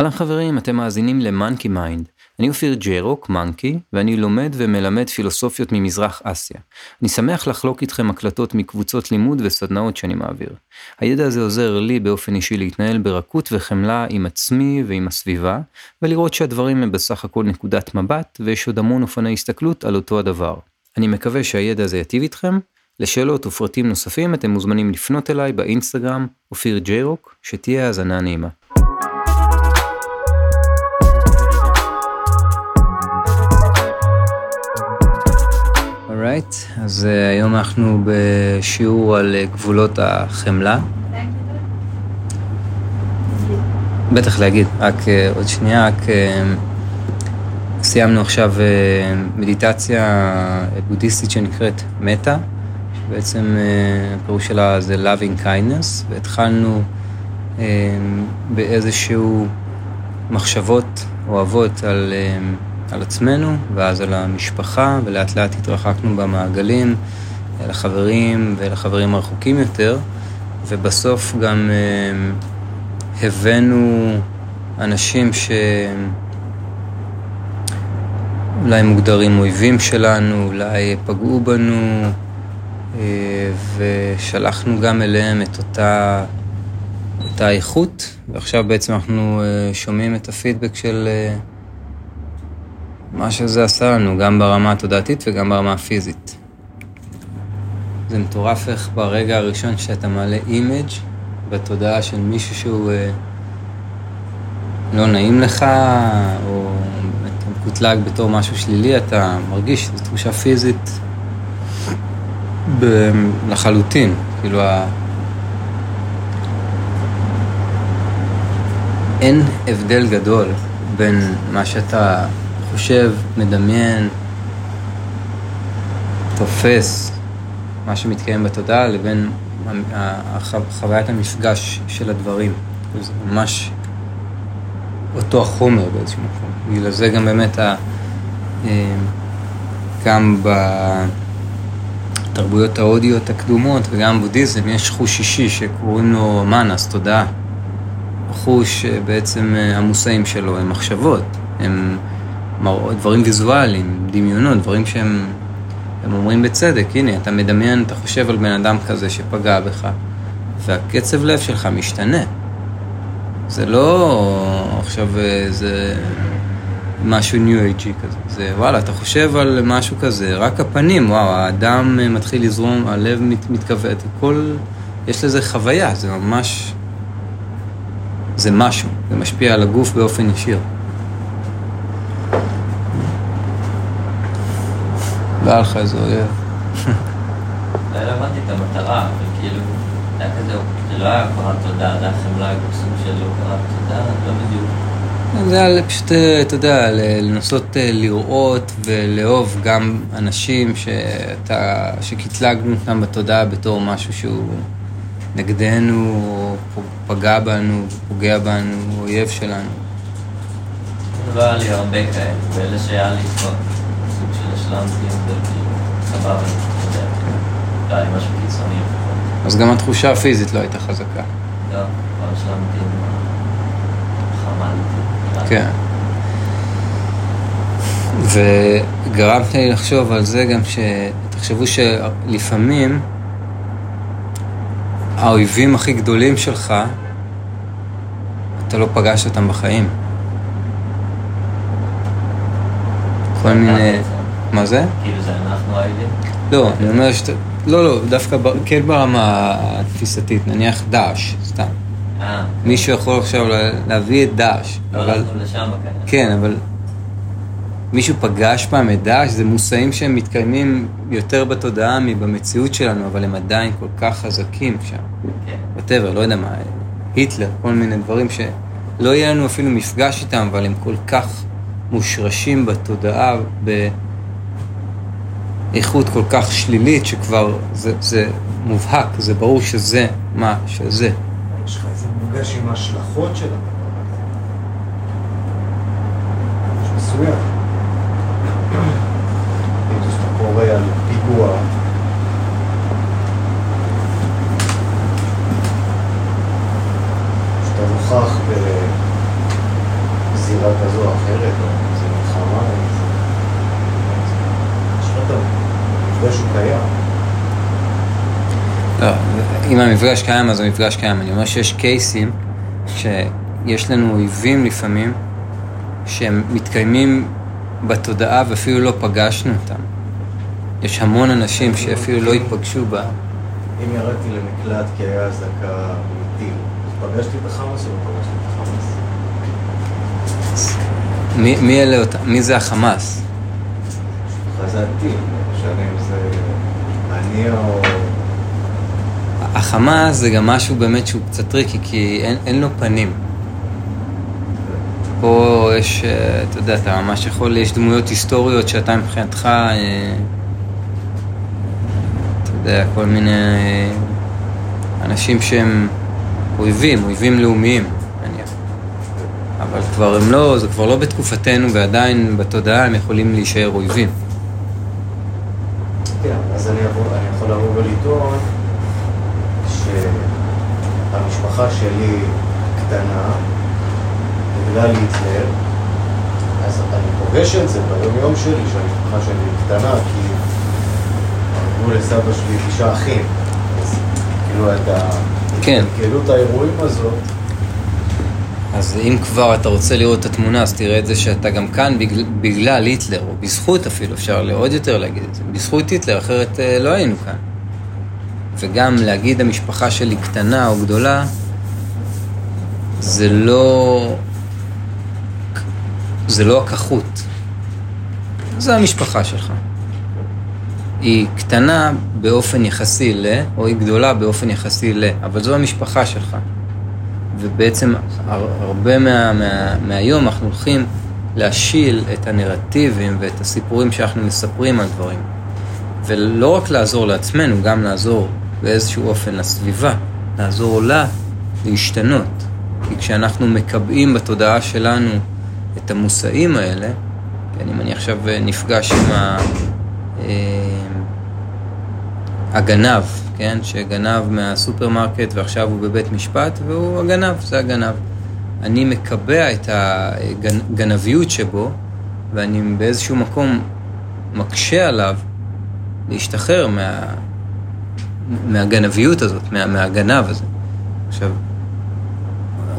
אהלן חברים, אתם מאזינים ל Monkey Mind. אני אופיר ג'רוק, Monkey, ואני לומד ומלמד פילוסופיות ממזרח אסיה. אני שמח לחלוק איתכם הקלטות מקבוצות לימוד וסדנאות שאני מעביר. הידע הזה עוזר לי באופן אישי להתנהל ברכות וחמלה עם עצמי ועם הסביבה, ולראות שהדברים הם בסך הכל נקודת מבט, ויש עוד המון אופני הסתכלות על אותו הדבר. אני מקווה שהידע הזה יטיב איתכם. לשאלות ופרטים נוספים אתם מוזמנים לפנות אליי באינסטגרם, אופיר ג'רוק, שתהיה האזנה נעימה. אורייט, אז uh, היום אנחנו בשיעור על uh, גבולות החמלה. בטח להגיד, רק uh, עוד שנייה, רק uh, סיימנו עכשיו uh, מדיטציה בודהיסטית שנקראת מטה, שבעצם uh, הפירוש שלה זה loving kindness, והתחלנו uh, באיזשהו מחשבות אוהבות על... על עצמנו, ואז על המשפחה, ולאט לאט התרחקנו במעגלים ואל החברים הרחוקים יותר, ובסוף גם אה, הבאנו אנשים שאולי מוגדרים אויבים שלנו, אולי פגעו בנו, אה, ושלחנו גם אליהם את אותה, אותה איכות, ועכשיו בעצם אנחנו אה, שומעים את הפידבק של... מה שזה עשה לנו, גם ברמה התודעתית וגם ברמה הפיזית. זה מטורף איך ברגע הראשון שאתה מעלה image בתודעה של מישהו שהוא אה, לא נעים לך, או אתה מקוטלג בתור משהו שלילי, אתה מרגיש שזו תחושה פיזית ב- לחלוטין. כאילו, ה... אין הבדל גדול בין מה שאתה חושב, מדמיין, תופס מה שמתקיים בתודעה לבין חוויית המפגש של הדברים. זה ממש אותו החומר באיזשהו מקום. בגלל זה גם באמת, ה... אה, גם בתרבויות ההודיות הקדומות וגם בבודהיזם יש חוש אישי שקוראים לו מנס, תודעה. החוש אה, בעצם אה, המושאים שלו הם מחשבות, הם דברים ויזואליים, דמיונות, דברים שהם הם אומרים בצדק, הנה, אתה מדמיין, אתה חושב על בן אדם כזה שפגע בך, והקצב לב שלך משתנה. זה לא עכשיו איזה משהו ניו אייג'י כזה, זה וואלה, אתה חושב על משהו כזה, רק הפנים, וואו, האדם מתחיל לזרום, הלב מת, מתכווץ, הכל, יש לזה חוויה, זה ממש, זה משהו, זה משפיע על הגוף באופן ישיר. לא היה לך איזה אויב. לא הבנתי את המטרה, כאילו, היה כזה, זה לא היה הוקרת תודה, זה היה חמלה, סוג של הוקרת תודה, לא בדיוק. זה היה פשוט, אה, אתה יודע, לנסות אה, לראות ולאהוב גם אנשים שאתה, שקטלגנו אותם בתודעה בתור משהו שהוא נגדנו, או פגע בנו, פוגע בנו, אויב שלנו. לא היה לי הרבה כאלה, ואלה שהיה לי כבר. אז גם התחושה הפיזית לא הייתה חזקה. כן. וגרמת לי לחשוב על זה גם שתחשבו שלפעמים האויבים הכי גדולים שלך, אתה לא פגש אותם בחיים. כל מיני... מה זה? כאילו זה אנחנו האויבים? לא, אני אומר שאתה... לא, לא, דווקא כן ברמה התפיסתית, נניח דאעש, סתם. אה. מישהו יכול עכשיו להביא את דאעש. לא הלכנו לשם בכלל. כן, אבל מישהו פגש פעם את דאעש, זה מושאים שהם מתקיימים יותר בתודעה מבמציאות שלנו, אבל הם עדיין כל כך חזקים שם. כן. וואטאבר, לא יודע מה, היטלר, כל מיני דברים שלא יהיה לנו אפילו מפגש איתם, אבל הם כל כך מושרשים בתודעה, ב... איכות כל כך שלילית שכבר זה, זה מובהק, זה ברור שזה מה שזה. יש לך איזה מורגש עם ההשלכות של הדבר מסוים. כזו או אחרת, או איזה מלחמה, איזה... יש לך את המפגש הוא קיים. לא, אם המפגש קיים, אז המפגש קיים. אני אומר שיש קייסים שיש לנו אויבים לפעמים, שהם מתקיימים בתודעה ואפילו לא פגשנו אותם. יש המון אנשים שאפילו לא ייפגשו בה. אם ירדתי למקלט כי היה אזעקה מטיל, פגשתי את החמאס או לא פגשתי את החמאס? מי, מי, אלה? מי זה החמאס? לא משנה אם זה מניע או... החמאס זה גם משהו באמת שהוא קצת tricky, כי אין, אין לו פנים. פה יש, אה, אתה יודע, אתה ממש יכול, יש דמויות היסטוריות שאתה מבחינתך, אה, אתה יודע, כל מיני אה, אנשים שהם אויבים, אויבים לאומיים, נניח. אבל כבר הם לא, זה כבר לא בתקופתנו ועדיין בתודעה הם יכולים להישאר אויבים. כן, אז אני יכול, אני יכול לבוא ולטעון שהמשפחה שלי קטנה, בגלל היטלר, אז אני פוגש את יום שלי, שהמשפחה שלי קטנה, כי הרגו לסבא שלי תשעה אחים. אז כאילו את כן. ההתגלות האירועים הזאת, אז אם כבר אתה רוצה לראות את התמונה, אז תראה את זה שאתה גם כאן בגלל, בגלל היטלר, או בזכות אפילו, אפשר עוד יותר להגיד את זה. בזכות היטלר, אחרת אה, לא היינו כאן. וגם להגיד המשפחה שלי קטנה או גדולה, זה לא... זה לא הכחות. זה המשפחה שלך. היא קטנה באופן יחסי ל, או היא גדולה באופן יחסי ל, אבל זו המשפחה שלך. ובעצם הר- הרבה מה, מה, מהיום אנחנו הולכים להשיל את הנרטיבים ואת הסיפורים שאנחנו מספרים על דברים. ולא רק לעזור לעצמנו, גם לעזור באיזשהו אופן לסביבה, לעזור לה להשתנות. כי כשאנחנו מקבעים בתודעה שלנו את המושאים האלה, אם אני עכשיו נפגש עם ה... אה, הגנב, כן, שגנב מהסופרמרקט ועכשיו הוא בבית משפט והוא הגנב, זה הגנב. אני מקבע את הגנביות שבו ואני באיזשהו מקום מקשה עליו להשתחרר מה, מהגנביות הזאת, מה, מהגנב הזה. עכשיו,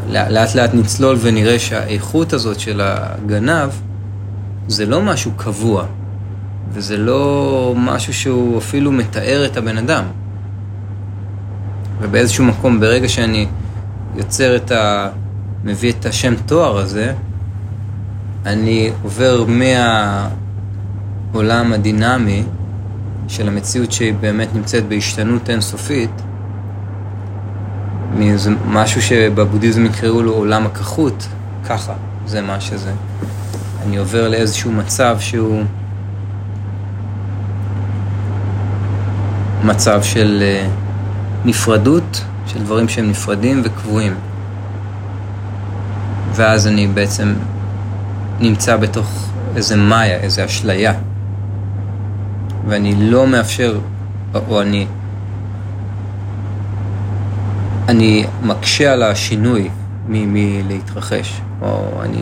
לאט לאט נצלול ונראה שהאיכות הזאת של הגנב זה לא משהו קבוע, וזה לא משהו שהוא אפילו מתאר את הבן אדם. ובאיזשהו מקום, ברגע שאני יוצר את ה... מביא את השם תואר הזה, אני עובר מהעולם הדינמי של המציאות שהיא באמת נמצאת בהשתנות אינסופית, משהו שבבודהיזם יקראו לו עולם הכחות, ככה, זה מה שזה. אני עובר לאיזשהו מצב שהוא מצב של אה, נפרדות, של דברים שהם נפרדים וקבועים. ואז אני בעצם נמצא בתוך איזה מאיה, איזה אשליה. ואני לא מאפשר, או אני... אני מקשה על השינוי מלהתרחש, או אני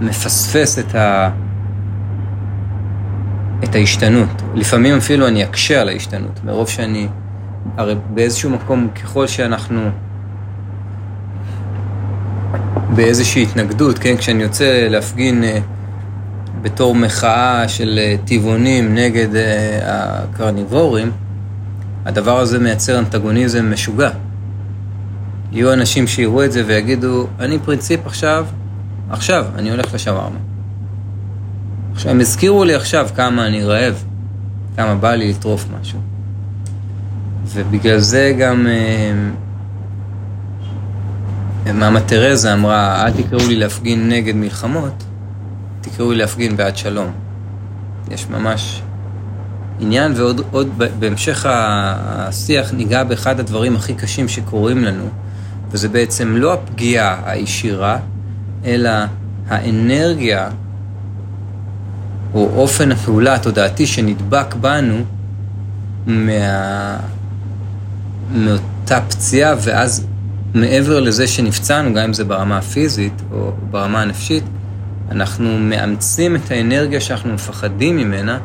מפספס את, ה, את ההשתנות. לפעמים אפילו אני אקשה על ההשתנות, מרוב שאני... הרי באיזשהו מקום, ככל שאנחנו באיזושהי התנגדות, כן? כשאני יוצא להפגין אה, בתור מחאה של אה, טבעונים נגד אה, הקרניבורים, הדבר הזה מייצר אנטגוניזם משוגע. יהיו אנשים שיראו את זה ויגידו, אני פרינציפ עכשיו, עכשיו, אני הולך לשווארמה. עכשיו, הם הזכירו לי עכשיו כמה אני רעב, כמה בא לי לטרוף משהו. ובגלל זה גם אה, מאמה תרזה אמרה, אל תקראו לי להפגין נגד מלחמות, תקראו לי להפגין בעד שלום. יש ממש עניין, ועוד עוד בהמשך השיח ניגע באחד הדברים הכי קשים שקורים לנו, וזה בעצם לא הפגיעה הישירה, אלא האנרגיה או אופן הפעולה התודעתי שנדבק בנו מה... מאותה פציעה, ואז מעבר לזה שנפצענו, גם אם זה ברמה הפיזית או ברמה הנפשית, אנחנו מאמצים את האנרגיה שאנחנו מפחדים ממנה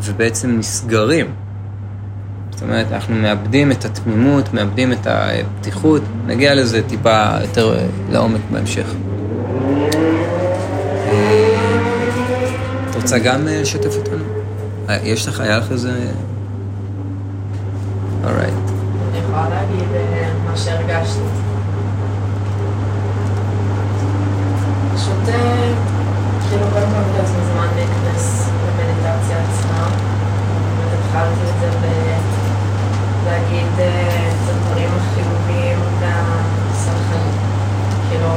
ובעצם נסגרים. זאת אומרת, אנחנו מאבדים את התמימות, מאבדים את הפתיחות, נגיע לזה טיפה יותר לעומק בהמשך. רוצה גם אה, לשתף אותנו? אה, יש לך, היה לך איזה... אורייט. אני יכולה להגיד אה, מה שהרגשתי. פשוט, כאילו, קודם כל לעצמי זמן להיכנס למדיטציה עצמה. באמת התחלתי את זה בלהגיד את הדברים החיוביים והסלחנים, כאילו,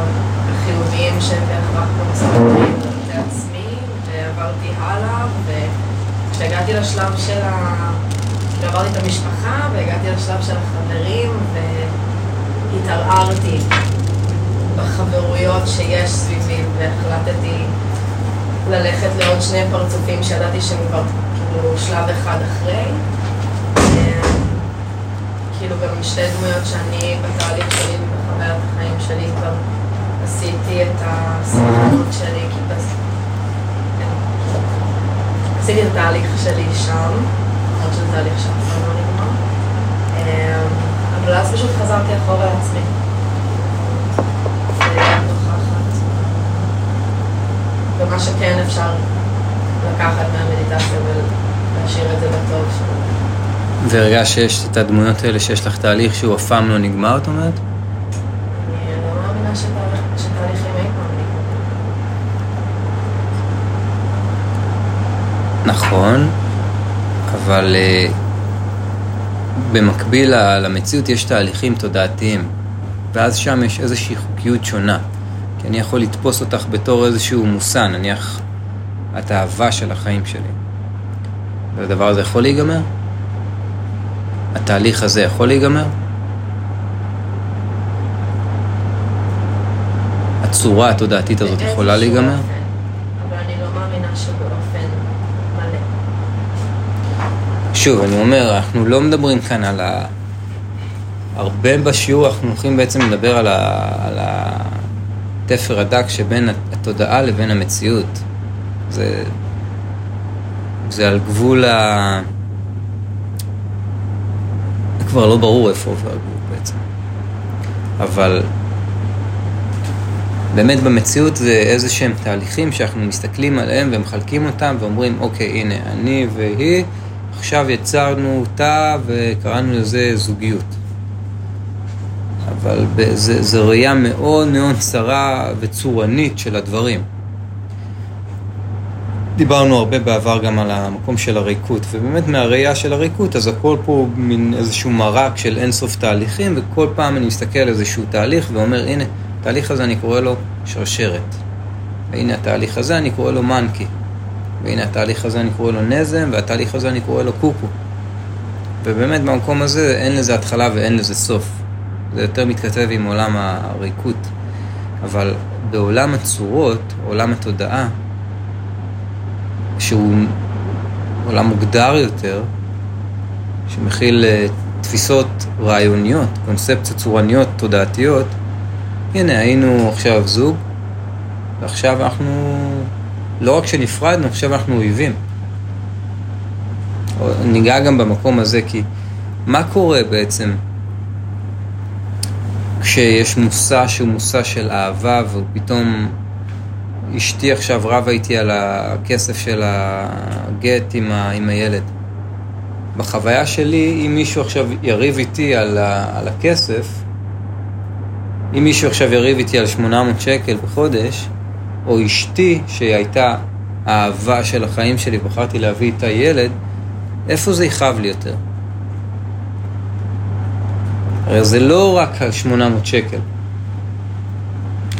החיוביים שהם בהכרח גם הלאה, וכשהגעתי לשלב של ה... עברתי את המשפחה והגעתי לשלב של החברים והתערערתי בחברויות שיש סביבי והחלטתי ללכת לעוד שני פרצופים שידעתי שהם כבר כאילו שלב אחד אחרי. כאילו גם שתי דמויות שאני בתהליך שלי ובחוויית החיים שלי כבר עשיתי את הסמכות שלי, כי בס... כן. עשיתי את התהליך שלי שם. למרות שזה תהליך פעם לא נגמר. אמ, אבל אז פשוט חזרתי אחורה לעצמי. ומה שכן אפשר לקחת מהמדיטציה ולהשאיר את זה בטוב שלו. והרגע שיש את הדמויות האלה שיש לך תהליך שהוא אף פעם לא נגמר, את אומרת? אני לא מאמינה שתהליכים אי פעם נגמר. נכון, אבל uh, במקביל למציאות יש תהליכים תודעתיים, ואז שם יש איזושהי חוקיות שונה. כי אני יכול לתפוס אותך בתור איזשהו מושא, נניח את האהבה של החיים שלי. והדבר הזה יכול להיגמר? התהליך הזה יכול להיגמר? הצורה התודעתית הזאת יכולה להיגמר? שוב, אני אומר, אנחנו לא מדברים כאן על ה... הרבה בשיעור אנחנו הולכים בעצם לדבר על, ה... על התפר הדק שבין התודעה לבין המציאות. זה, זה על גבול ה... כבר לא ברור איפה עובר הגבול בעצם. אבל באמת במציאות זה איזה שהם תהליכים שאנחנו מסתכלים עליהם ומחלקים אותם ואומרים, אוקיי, הנה, אני והיא עכשיו יצרנו אותה וקראנו לזה זוגיות. אבל זו ראייה מאוד מאוד צרה וצורנית של הדברים. דיברנו הרבה בעבר גם על המקום של הריקות, ובאמת מהראייה של הריקות, אז הכל פה מין איזשהו מרק של אינסוף תהליכים, וכל פעם אני מסתכל על איזשהו תהליך ואומר, הנה, התהליך הזה אני קורא לו שרשרת. והנה התהליך הזה אני קורא לו מנקי. והנה התהליך הזה אני קורא לו נזם, והתהליך הזה אני קורא לו קוקו. ובאמת במקום הזה אין לזה התחלה ואין לזה סוף. זה יותר מתכתב עם עולם הריקות. אבל בעולם הצורות, עולם התודעה, שהוא עולם מוגדר יותר, שמכיל אה, תפיסות רעיוניות, קונספציות צורניות, תודעתיות, הנה היינו עכשיו זוג, ועכשיו אנחנו לא רק שנפרדנו, עכשיו אנחנו אויבים. ניגע גם במקום הזה, כי מה קורה בעצם כשיש מושא שהוא מושא של אהבה, ופתאום אשתי עכשיו רבה איתי על הכסף של הגט עם, ה, עם הילד. בחוויה שלי, אם מישהו עכשיו יריב איתי על, ה, על הכסף, אם מישהו עכשיו יריב איתי על 800 שקל בחודש, או אשתי, שהיא הייתה האהבה של החיים שלי, בחרתי להביא איתה ילד, איפה זה יכאב לי יותר? הרי זה לא רק ה-800 שקל.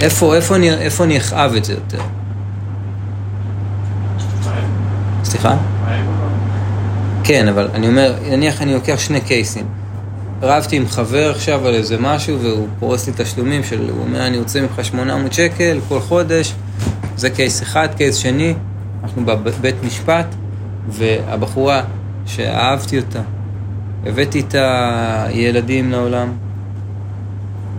איפה, איפה, אני, איפה אני אכאב את זה יותר? סליחה? כן, אבל אני אומר, נניח אני לוקח שני קייסים. רבתי עם חבר עכשיו על איזה משהו והוא פורס לי תשלומים של, הוא אומר, אני רוצה ממך 800 שקל כל חודש, זה case אחד, case שני, אנחנו בבית משפט, והבחורה שאהבתי אותה, הבאתי את הילדים לעולם,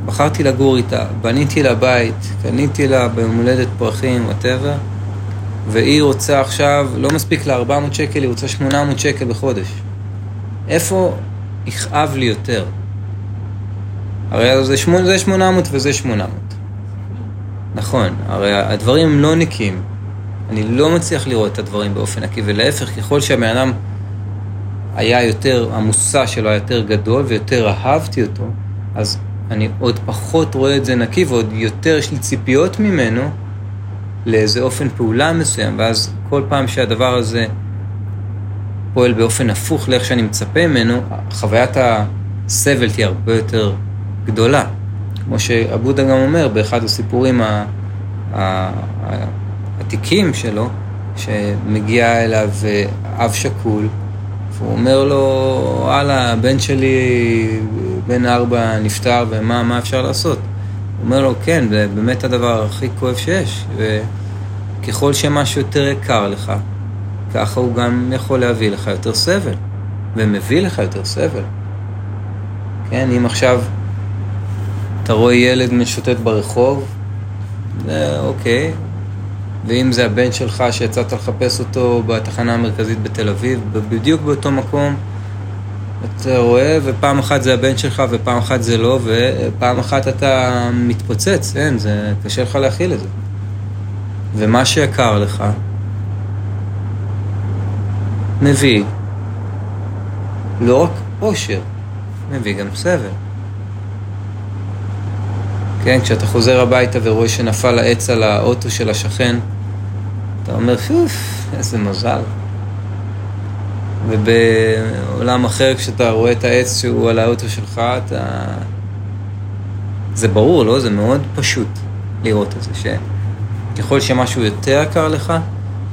בחרתי לגור איתה, בניתי לה בית, קניתי לה ביום הולדת פרחים, whatever, והיא רוצה עכשיו, לא מספיק לה 400 שקל, היא רוצה 800 שקל בחודש. איפה יכאב לי יותר? הרי זה, 800 וזה 800. נכון, הרי הדברים הם לא נקיים. אני לא מצליח לראות את הדברים באופן נקי, ולהפך, ככל שהבן אדם היה יותר, המושא שלו היה יותר גדול ויותר אהבתי אותו, אז אני עוד פחות רואה את זה נקי ועוד יותר יש לי ציפיות ממנו לאיזה אופן פעולה מסוים, ואז כל פעם שהדבר הזה פועל באופן הפוך לאיך שאני מצפה ממנו, חוויית הסבל תהיה הרבה יותר גדולה. כמו שעבודה גם אומר באחד הסיפורים העתיקים שלו, שמגיע אליו אה, אב שכול, והוא אומר לו, וואלה, הבן שלי בן ארבע נפטר, ומה אפשר לעשות? הוא אומר לו, כן, זה באמת הדבר הכי כואב שיש, וככל שמשהו יותר יקר לך, ככה הוא גם יכול להביא לך יותר סבל, ומביא לך יותר סבל. כן, אם עכשיו אתה רואה ילד משוטט ברחוב, זה אוקיי, ואם זה הבן שלך שיצאת לחפש אותו בתחנה המרכזית בתל אביב, בדיוק באותו מקום, אתה רואה, ופעם אחת זה הבן שלך ופעם אחת זה לא, ופעם אחת אתה מתפוצץ, אין, זה קשה לך להכיל את זה. ומה שיקר לך, מביא לא רק אושר, מביא גם סבל. כן, כשאתה חוזר הביתה ורואה שנפל העץ על האוטו של השכן, אתה אומר, פוף, איזה מזל. ובעולם אחר, כשאתה רואה את העץ שהוא על האוטו שלך, אתה... זה ברור, לא? זה מאוד פשוט לראות את זה, שככל שמשהו יותר יקר לך,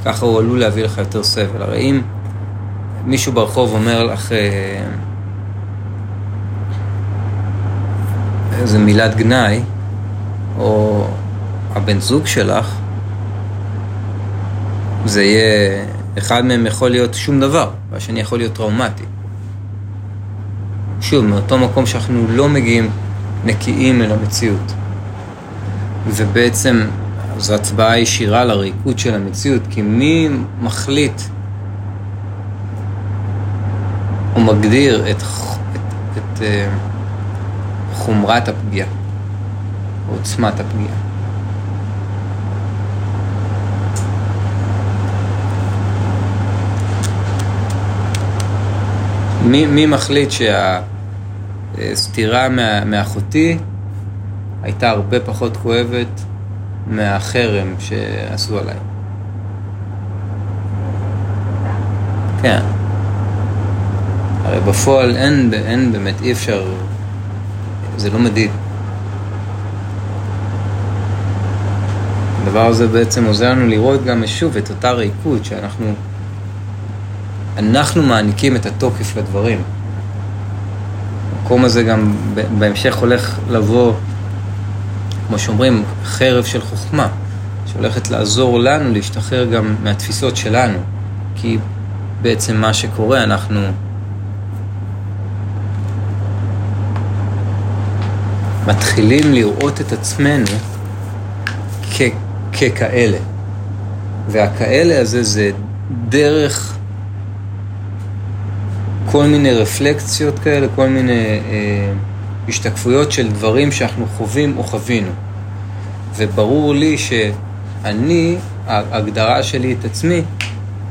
ככה הוא עלול להביא לך יותר סבל. הרי אם מישהו ברחוב אומר לך אה, איזה מילת גנאי, או הבן זוג שלך, זה יהיה, אחד מהם יכול להיות שום דבר, והשני יכול להיות טראומטי. שוב, מאותו מקום שאנחנו לא מגיעים נקיים אל המציאות. ובעצם זו הצבעה ישירה לריקוד של המציאות, כי מי מחליט או מגדיר את, את, את, את אה, חומרת הפגיעה, עוצמת הפגיעה. מי, מי מחליט שהסתירה מה, מאחותי הייתה הרבה פחות כואבת מהחרם שעשו עליי? כן. הרי בפועל אין, אין באמת, אי אפשר, זה לא מדיד. הדבר הזה בעצם עוזר לנו לראות גם שוב את אותה ריקוד שאנחנו אנחנו מעניקים את התוקף לדברים. המקום הזה גם בהמשך הולך לבוא, כמו שאומרים, חרב של חוכמה, שהולכת לעזור לנו להשתחרר גם מהתפיסות שלנו. כי בעצם מה שקורה, אנחנו... מתחילים לראות את עצמנו ככאלה. והכאלה הזה זה דרך כל מיני רפלקציות כאלה, כל מיני אה, השתקפויות של דברים שאנחנו חווים או חווינו. וברור לי שאני, ההגדרה שלי את עצמי,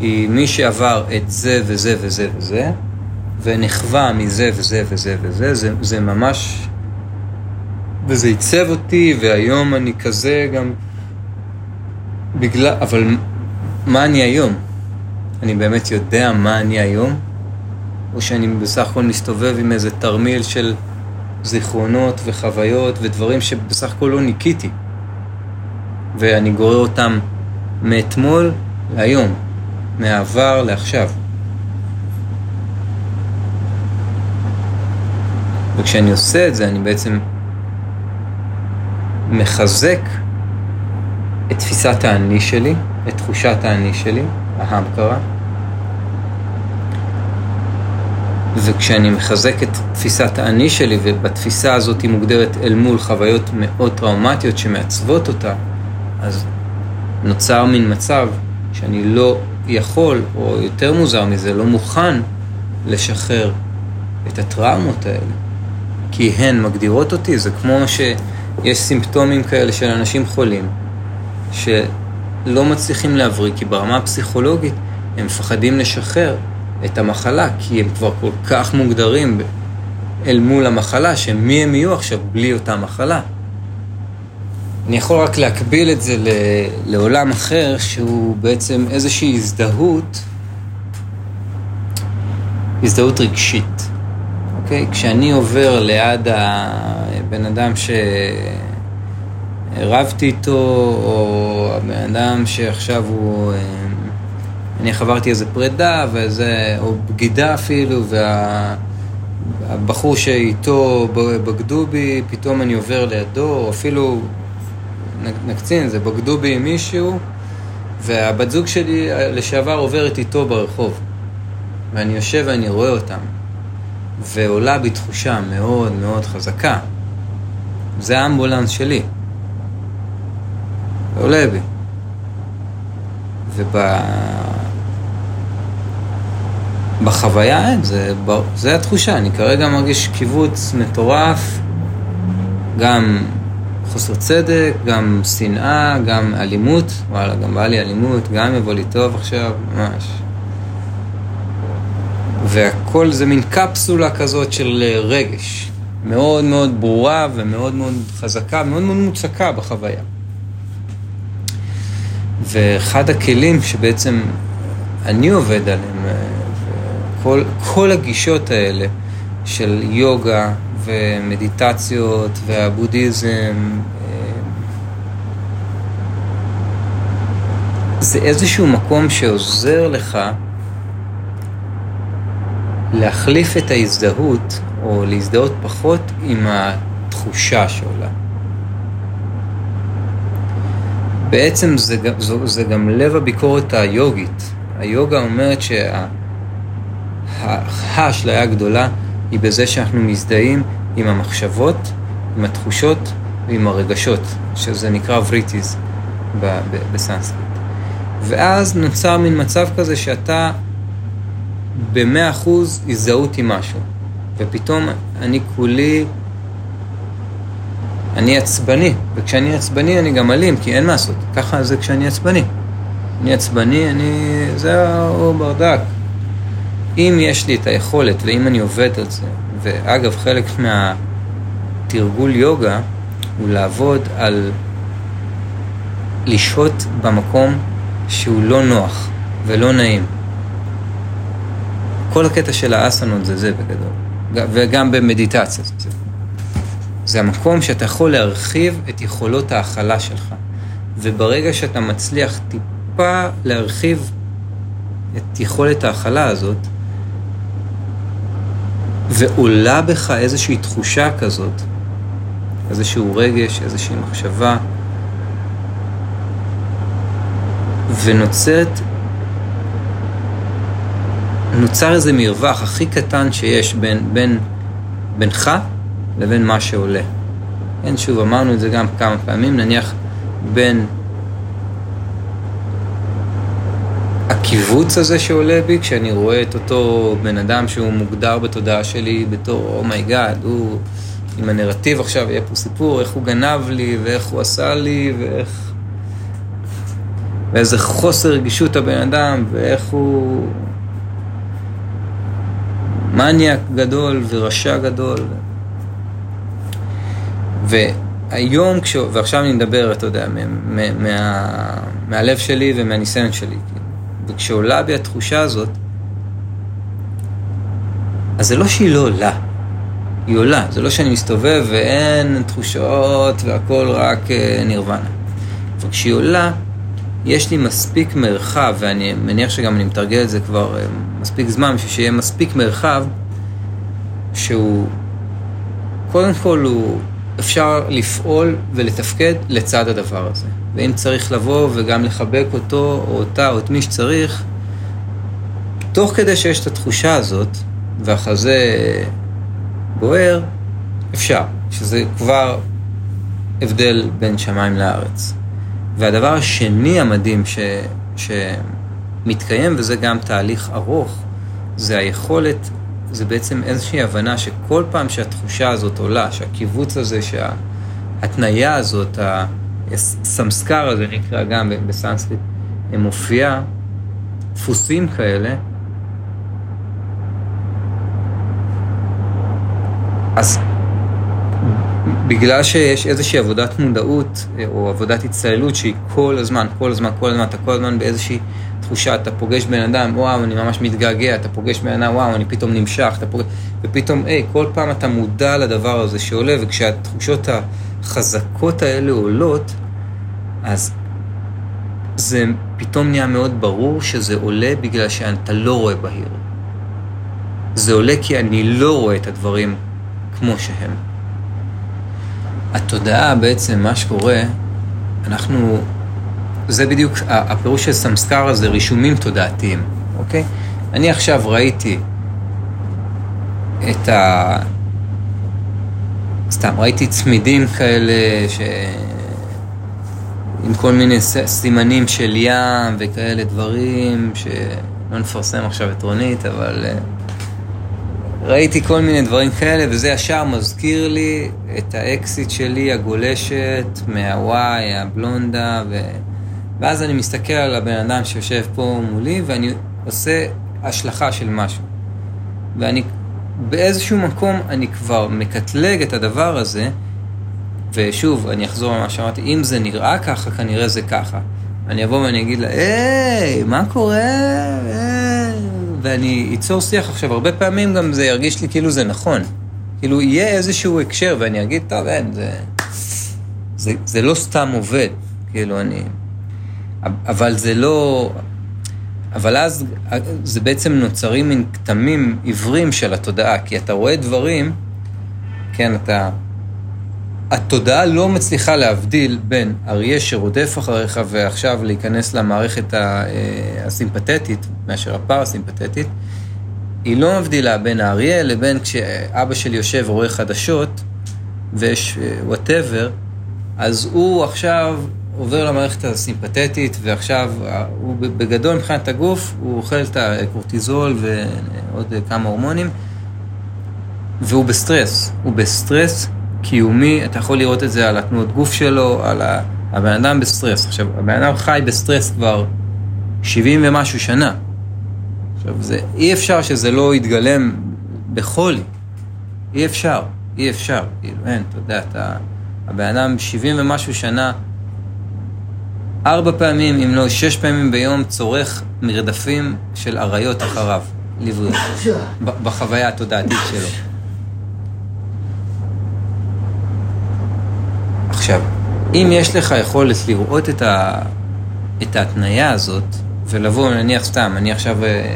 היא מי שעבר את זה וזה וזה וזה, ונחווה מזה וזה וזה וזה, זה, זה ממש... וזה עיצב אותי, והיום אני כזה גם... בגלל... אבל מה אני היום? אני באמת יודע מה אני היום? או שאני בסך הכל מסתובב עם איזה תרמיל של זיכרונות וחוויות ודברים שבסך הכל לא ניקיתי. ואני גורר אותם מאתמול להיום, מהעבר לעכשיו. וכשאני עושה את זה, אני בעצם מחזק את תפיסת האני שלי, את תחושת האני שלי, ההמקרה, וכשאני מחזק את תפיסת האני שלי, ובתפיסה הזאת היא מוגדרת אל מול חוויות מאוד טראומטיות שמעצבות אותה, אז נוצר מין מצב שאני לא יכול, או יותר מוזר מזה, לא מוכן לשחרר את הטראומות האלה. כי הן מגדירות אותי, זה כמו שיש סימפטומים כאלה של אנשים חולים, שלא מצליחים להבריא, כי ברמה הפסיכולוגית הם מפחדים לשחרר את המחלה, כי הם כבר כל כך מוגדרים אל מול המחלה, שמי הם יהיו עכשיו בלי אותה מחלה. אני יכול רק להקביל את זה לעולם אחר, שהוא בעצם איזושהי הזדהות, הזדהות רגשית. אוקיי? כשאני עובר ליד הבן אדם שרבתי איתו, או הבן אדם שעכשיו הוא... אני חברתי איזה פרידה, ואיזה, או בגידה אפילו, והבחור שאיתו בגדו בי, פתאום אני עובר לידו, או אפילו נקצין, זה בגדו בי עם מישהו, והבת זוג שלי לשעבר עוברת איתו ברחוב. ואני יושב ואני רואה אותם. ועולה בי תחושה מאוד מאוד חזקה. זה האמבולנס שלי. עולה בי. ובחוויה אין, זה, זה התחושה, אני כרגע מרגיש קיבוץ מטורף, גם חוסר צדק, גם שנאה, גם אלימות, וואלה, גם בא לי אלימות, גם יבוא לי טוב עכשיו, ממש. והכל זה מין קפסולה כזאת של אה, רגש, מאוד מאוד ברורה ומאוד מאוד חזקה, מאוד מאוד מוצקה בחוויה. ואחד הכלים שבעצם אני עובד עליהם, אה, כל, כל הגישות האלה של יוגה ומדיטציות והבודהיזם, אה, זה איזשהו מקום שעוזר לך להחליף את ההזדהות, או להזדהות פחות עם התחושה שעולה. בעצם זה, זה, זה גם לב הביקורת היוגית. היוגה אומרת שהאשליה הגדולה היא בזה שאנחנו מזדהים עם המחשבות, עם התחושות ועם הרגשות, שזה נקרא וריטיז בסנסקריט. ואז נוצר מין מצב כזה שאתה במאה אחוז הזדהות עם משהו. ופתאום אני כולי, אני עצבני, וכשאני עצבני אני גם אלים, כי אין מה לעשות, ככה זה כשאני עצבני. אני עצבני, אני... זה ברדק. אם יש לי את היכולת, ואם אני עובד על זה, ואגב, חלק מהתרגול יוגה הוא לעבוד על לשהות במקום שהוא לא נוח ולא נעים. כל הקטע של האסנות זה זה בגדול, וגם במדיטציה זה זה. זה המקום שאתה יכול להרחיב את יכולות ההכלה שלך, וברגע שאתה מצליח טיפה להרחיב את יכולת ההכלה הזאת, ועולה בך איזושהי תחושה כזאת, איזשהו רגש, איזושהי מחשבה, ונוצרת נוצר איזה מרווח הכי קטן שיש בין, בין, בינך לבין מה שעולה. כן, שוב, אמרנו את זה גם כמה פעמים, נניח בין הכיווץ הזה שעולה בי, כשאני רואה את אותו בן אדם שהוא מוגדר בתודעה שלי בתור, oh my god, oh הוא עם הנרטיב עכשיו, יהיה פה סיפור, איך הוא גנב לי, ואיך הוא עשה לי, ואיך... ואיזה חוסר רגישות הבן אדם, ואיך הוא... מניאק גדול ורשע גדול. והיום, כש... ועכשיו אני מדבר, אתה יודע, מה... מה... מהלב שלי ומהניסיון שלי, וכשעולה בי התחושה הזאת, אז זה לא שהיא לא עולה, היא עולה. זה לא שאני מסתובב ואין תחושות והכל רק אה, נירוונה. וכשהיא עולה, יש לי מספיק מרחב, ואני מניח שגם אני מתרגל את זה כבר אה, מספיק זמן, בשביל שיהיה מספיק מרחב, שהוא, קודם כל הוא, אפשר לפעול ולתפקד לצד הדבר הזה. ואם צריך לבוא וגם לחבק אותו, או אותה, או את מי שצריך, תוך כדי שיש את התחושה הזאת, והחזה בוער, אפשר, שזה כבר הבדל בין שמיים לארץ. והדבר השני המדהים ש, שמתקיים, וזה גם תהליך ארוך, זה היכולת, זה בעצם איזושהי הבנה שכל פעם שהתחושה הזאת עולה, שהקיבוץ הזה, שההתניה הזאת, הסמסקר הזה נקרא גם בסנסקריט, מופיע, דפוסים כאלה, אז בגלל שיש איזושהי עבודת מודעות, או עבודת הצטללות שהיא כל הזמן, כל הזמן, כל הזמן, אתה כל הזמן באיזושהי תחושה, אתה פוגש בן אדם, וואו, אני ממש מתגעגע, אתה פוגש בן אדם, וואו, אני פתאום נמשך, אתה פוגש... ופתאום, היי, כל פעם אתה מודע לדבר הזה שעולה, וכשהתחושות החזקות האלה עולות, אז זה פתאום נהיה מאוד ברור שזה עולה בגלל שאתה לא רואה בהיר. זה עולה כי אני לא רואה את הדברים כמו שהם. התודעה בעצם, מה שקורה, אנחנו, זה בדיוק הפירוש של סמסקר הזה, רישומים תודעתיים, אוקיי? אני עכשיו ראיתי את ה... סתם, ראיתי צמידים כאלה ש... עם כל מיני סימנים של ים וכאלה דברים, שלא נפרסם עכשיו את רונית, אבל אה, ראיתי כל מיני דברים כאלה, וזה ישר מזכיר לי את האקסיט שלי, הגולשת, מהוואי, הבלונדה, ו... ואז אני מסתכל על הבן אדם שיושב פה מולי, ואני עושה השלכה של משהו. ואני, באיזשהו מקום, אני כבר מקטלג את הדבר הזה, ושוב, אני אחזור על מה שאמרתי, אם זה נראה ככה, כנראה זה ככה. אני אבוא ואני אגיד לה, היי, מה קורה? היי. ואני אצור שיח עכשיו, הרבה פעמים גם זה ירגיש לי כאילו זה נכון. כאילו, יהיה איזשהו הקשר, ואני אגיד, טוב, אין, זה... זה, זה לא סתם עובד, כאילו, אני... אבל זה לא... אבל אז זה בעצם נוצרים מין כתמים עיוורים של התודעה, כי אתה רואה דברים, כן, אתה... התודעה לא מצליחה להבדיל בין אריה שרודף אחריך ועכשיו להיכנס למערכת אה, הסימפתטית מאשר הפרסימפתטית, היא לא מבדילה בין האריה לבין כשאבא שלי יושב ורואה חדשות ויש whatever, אז הוא עכשיו עובר למערכת הסימפתטית ועכשיו הוא בגדול מבחינת הגוף, הוא אוכל את הקורטיזול ועוד כמה הורמונים והוא בסטרס, הוא בסטרס קיומי, אתה יכול לראות את זה על התנועות גוף שלו, על ה... הבן אדם בסטרס. עכשיו, הבן אדם חי בסטרס כבר 70 ומשהו שנה. עכשיו, זה, אי אפשר שזה לא יתגלם בחולי. אי אפשר, אי אפשר. כאילו, אין, אתה יודע, אתה... הבן אדם 70 ומשהו שנה, ארבע פעמים, אם לא שש פעמים ביום, צורך מרדפים של אריות אחריו, ליווי, בחוויה התודעתית שלו. עכשיו, אם יש לך יכולת לראות את, ה, את ההתניה הזאת, ולבוא, נניח סתם, אני עכשיו אה,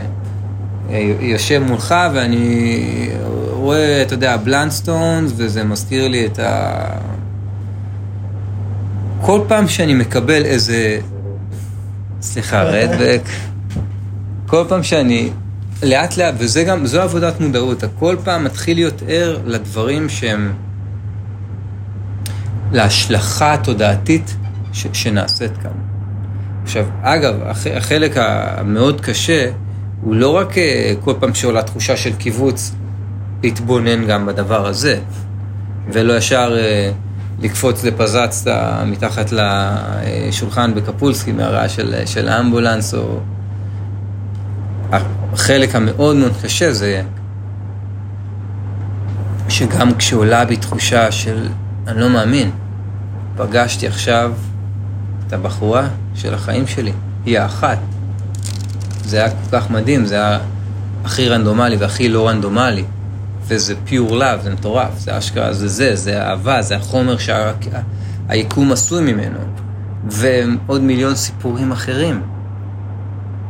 אה, יושב מולך ואני רואה, אתה יודע, בלנדסטונס, וזה מזכיר לי את ה... כל פעם שאני מקבל איזה... סליחה, רדבק. כל פעם שאני... לאט לאט, וזה גם, זו עבודת מודעות, כל פעם מתחיל להיות ער לדברים שהם... להשלכה התודעתית ש- שנעשית כאן. עכשיו, אגב, הח- החלק המאוד קשה הוא לא רק אה, כל פעם שעולה תחושה של קיבוץ, להתבונן גם בדבר הזה, ולא ישר אה, לקפוץ לפזץ מתחת לשולחן בקפולסקי מהרעש של, של האמבולנס, או... החלק המאוד מאוד קשה זה שגם כשעולה בי תחושה של אני לא מאמין. פגשתי עכשיו את הבחורה של החיים שלי, היא האחת. זה היה כל כך מדהים, זה היה הכי רנדומלי והכי לא רנדומלי. וזה פיור לאב, זה מטורף, זה אשכרה, זה זה, זה אהבה, זה החומר שהיקום עשוי ממנו. ועוד מיליון סיפורים אחרים.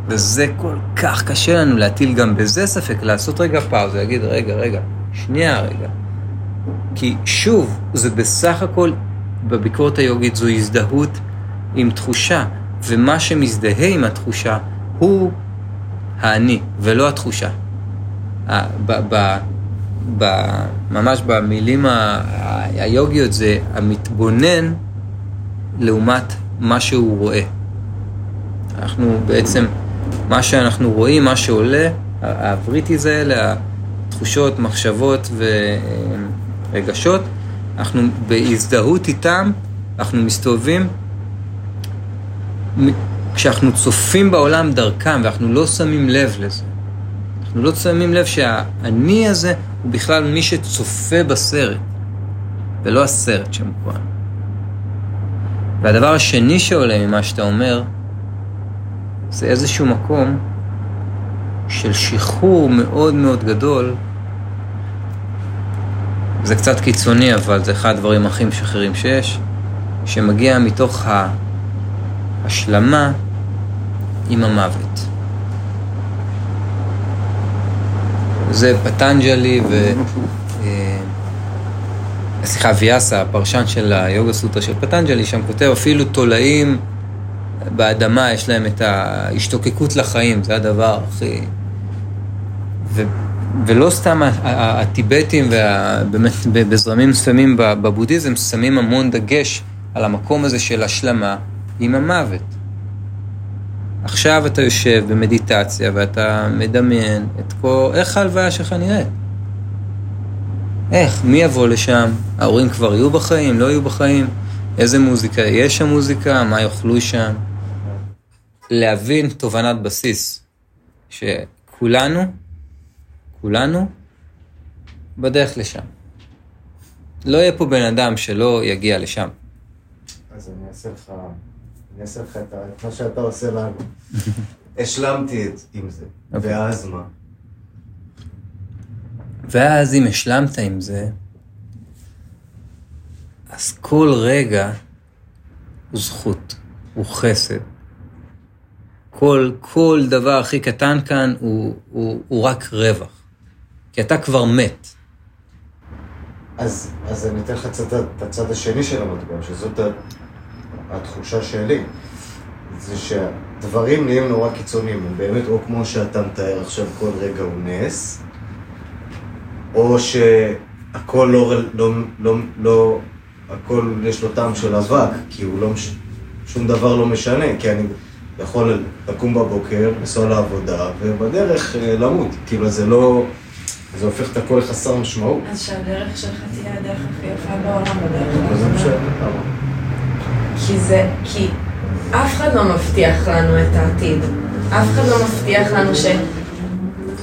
וזה כל כך קשה לנו להטיל גם בזה ספק, לעשות רגע פאוזה, להגיד, רגע, רגע, שנייה רגע. כי שוב, זה בסך הכל, בביקורת היוגית זו הזדהות עם תחושה, ומה שמזדהה עם התחושה הוא האני, ולא התחושה. ב- ממש במילים ה- היוגיות זה המתבונן לעומת מה שהוא רואה. אנחנו בעצם, מה שאנחנו רואים, מה שעולה, הבריטיז האלה, התחושות, מחשבות ורגשות, אנחנו בהזדהות איתם, אנחנו מסתובבים, כשאנחנו צופים בעולם דרכם ואנחנו לא שמים לב לזה. אנחנו לא שמים לב שהאני הזה הוא בכלל מי שצופה בסרט, ולא הסרט שמוקרן. והדבר השני שעולה ממה שאתה אומר, זה איזשהו מקום של שחרור מאוד מאוד גדול. זה קצת קיצוני, אבל זה אחד הדברים הכי משחררים שיש, שמגיע מתוך ההשלמה עם המוות. זה פטנג'לי ו... אה, סליחה, ויאסה, הפרשן של היוגה סוטרה של פטנג'לי, שם כותב אפילו תולעים באדמה, יש להם את ההשתוקקות לחיים, זה הדבר הכי... ו... ולא סתם הטיבטים, וה... בזרמים מסוימים בבודהיזם, שמים המון דגש על המקום הזה של השלמה עם המוות. עכשיו אתה יושב במדיטציה ואתה מדמיין את כל... איך ההלוויה שלך נראית? איך? מי יבוא לשם? ההורים כבר יהיו בחיים? לא יהיו בחיים? איזה מוזיקה? יש שם מוזיקה? מה יאכלו שם? להבין תובנת בסיס, שכולנו, כולנו, בדרך לשם. לא יהיה פה בן אדם שלא יגיע לשם. אז אני אעשה לך, אני אעשה לך את מה שאתה עושה לנו. השלמתי את עם זה, אוקיי. ואז מה? ואז אם השלמת עם זה, אז כל רגע הוא זכות, הוא חסד. כל, כל דבר הכי קטן כאן הוא, הוא, הוא רק רווח. כי אתה כבר מת. אז, אז אני אתן לך את הצד השני של המטבע, שזאת התחושה שלי. זה שהדברים נהיים נורא קיצוניים, הם באמת או כמו שאתה מתאר עכשיו, כל רגע הוא נס, או שהכל לא, לא, לא, לא, הכל יש לו טעם של אבק, כי הוא לא, מש- שום דבר לא משנה, כי אני יכול לקום בבוקר, לנסוע לעבודה, ובדרך אה, למות. כאילו זה לא, זה הופך את הכל לחסר משמעות. אז שהדרך שלך תהיה הדרך הכי יפה בעולם בדרך כלל. כי זה, כי אף אחד לא מבטיח לנו את העתיד. אף אחד לא מבטיח לנו ש...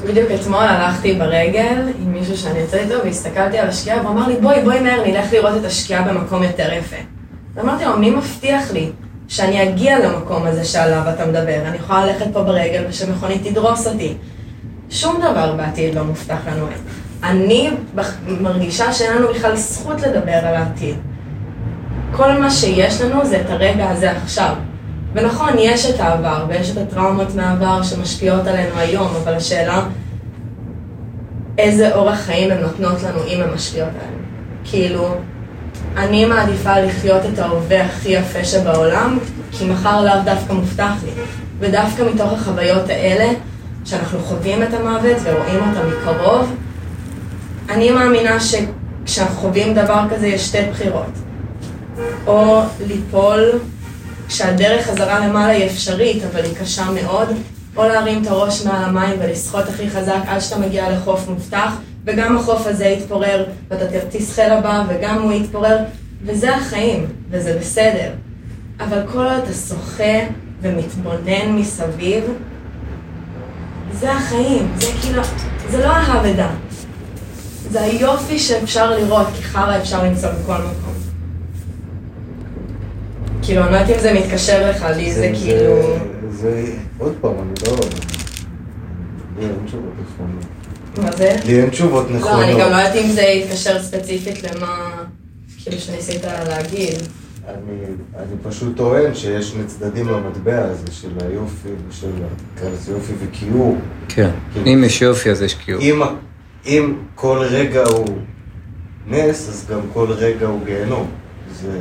בדיוק אתמול הלכתי ברגל עם מישהו שאני יוצאת איתו והסתכלתי על השקיעה והוא אמר לי בואי בואי מהר נלך לראות את השקיעה במקום יותר יפה. ואמרתי לו מי מבטיח לי שאני אגיע למקום הזה שעליו אתה מדבר, אני יכולה ללכת פה ברגל ושמכונית תדרוס אותי. שום דבר בעתיד לא מובטח לנו. אני מרגישה שאין לנו בכלל זכות לדבר על העתיד. כל מה שיש לנו זה את הרגע הזה עכשיו. ונכון, יש את העבר, ויש את הטראומות מהעבר שמשפיעות עלינו היום, אבל השאלה, איזה אורח חיים הן נותנות לנו אם הן משפיעות עלינו. כאילו, אני מעדיפה לחיות את ההווה הכי יפה שבעולם, כי מחר לאו דווקא מובטח לי. ודווקא מתוך החוויות האלה, שאנחנו חווים את המוות ורואים אותה מקרוב, אני מאמינה שכשאנחנו חווים דבר כזה יש שתי בחירות. או ליפול כשהדרך חזרה למעלה היא אפשרית, אבל היא קשה מאוד, או להרים את הראש מעל המים ולשחות הכי חזק עד שאתה מגיע לחוף מובטח, וגם החוף הזה יתפורר, ואתה תשחה לבא, וגם הוא יתפורר, וזה החיים, וזה בסדר. אבל כל עוד אתה שוחה ומתבונן מסביב, זה החיים, זה כאילו, זה לא האבדה. זה היופי שאפשר לראות, כי חרא אפשר למצוא בכל מקום. כאילו, אני לא יודעת אם זה מתקשר לך, לי זה כאילו... זה, עוד פעם, אני לא... לי אין תשובות נכונות. מה זה? לי אין תשובות לא, נכונות. אני גם לא יודעת אם זה יתקשר ספציפית למה, כאילו, שניסית להגיד. אני, אני פשוט טוען שיש שני צדדים למטבע הזה של היופי ושל, נקרא לזה יופי וכיעור. כן. כאילו- אם יש יופי, אז יש קיום. אם, אם כל רגע הוא נס, אז גם כל רגע הוא גיהנום. זה,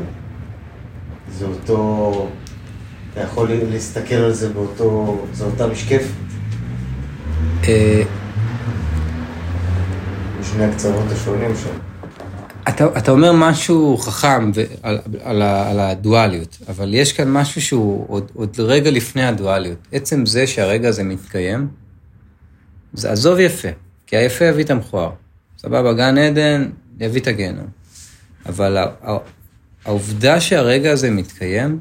זה אותו... אתה יכול להסתכל על זה באותו... זו אותה משקפת. אה, משני הקצוות השונים שם. אתה, אתה אומר משהו חכם ו- על, על, על הדואליות, אבל יש כאן משהו שהוא עוד, עוד רגע לפני הדואליות. עצם זה שהרגע הזה מתקיים, זה עזוב יפה, כי היפה יביא את המכוער. סבבה, גן עדן יביא את הגיהנום. אבל העובדה שהרגע הזה מתקיים,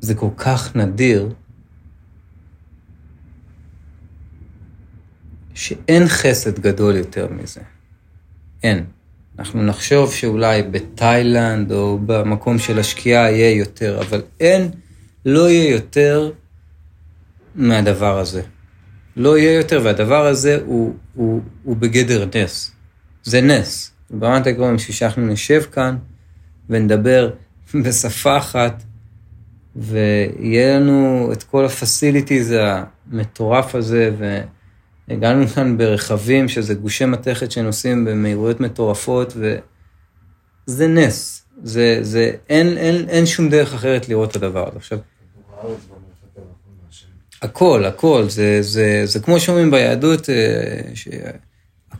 זה כל כך נדיר, שאין חסד גדול יותר מזה. אין. אנחנו נחשוב שאולי בתאילנד או במקום של השקיעה יהיה יותר, אבל אין, לא יהיה יותר מהדבר הזה. לא יהיה יותר, והדבר הזה הוא, הוא, הוא בגדר נס. זה נס. ברמת העקרון, בשביל שאנחנו נשב כאן ונדבר בשפה אחת, ויהיה לנו את כל הפסיליטיז המטורף הזה, והגענו כאן ברכבים, שזה גושי מתכת שנוסעים במהירויות מטורפות, וזה נס. זה, זה, אין, אין, אין שום דרך אחרת לראות את הדבר הזה. עכשיו. הכל, הכל, זה, זה, זה כמו שאומרים ביהדות, אה,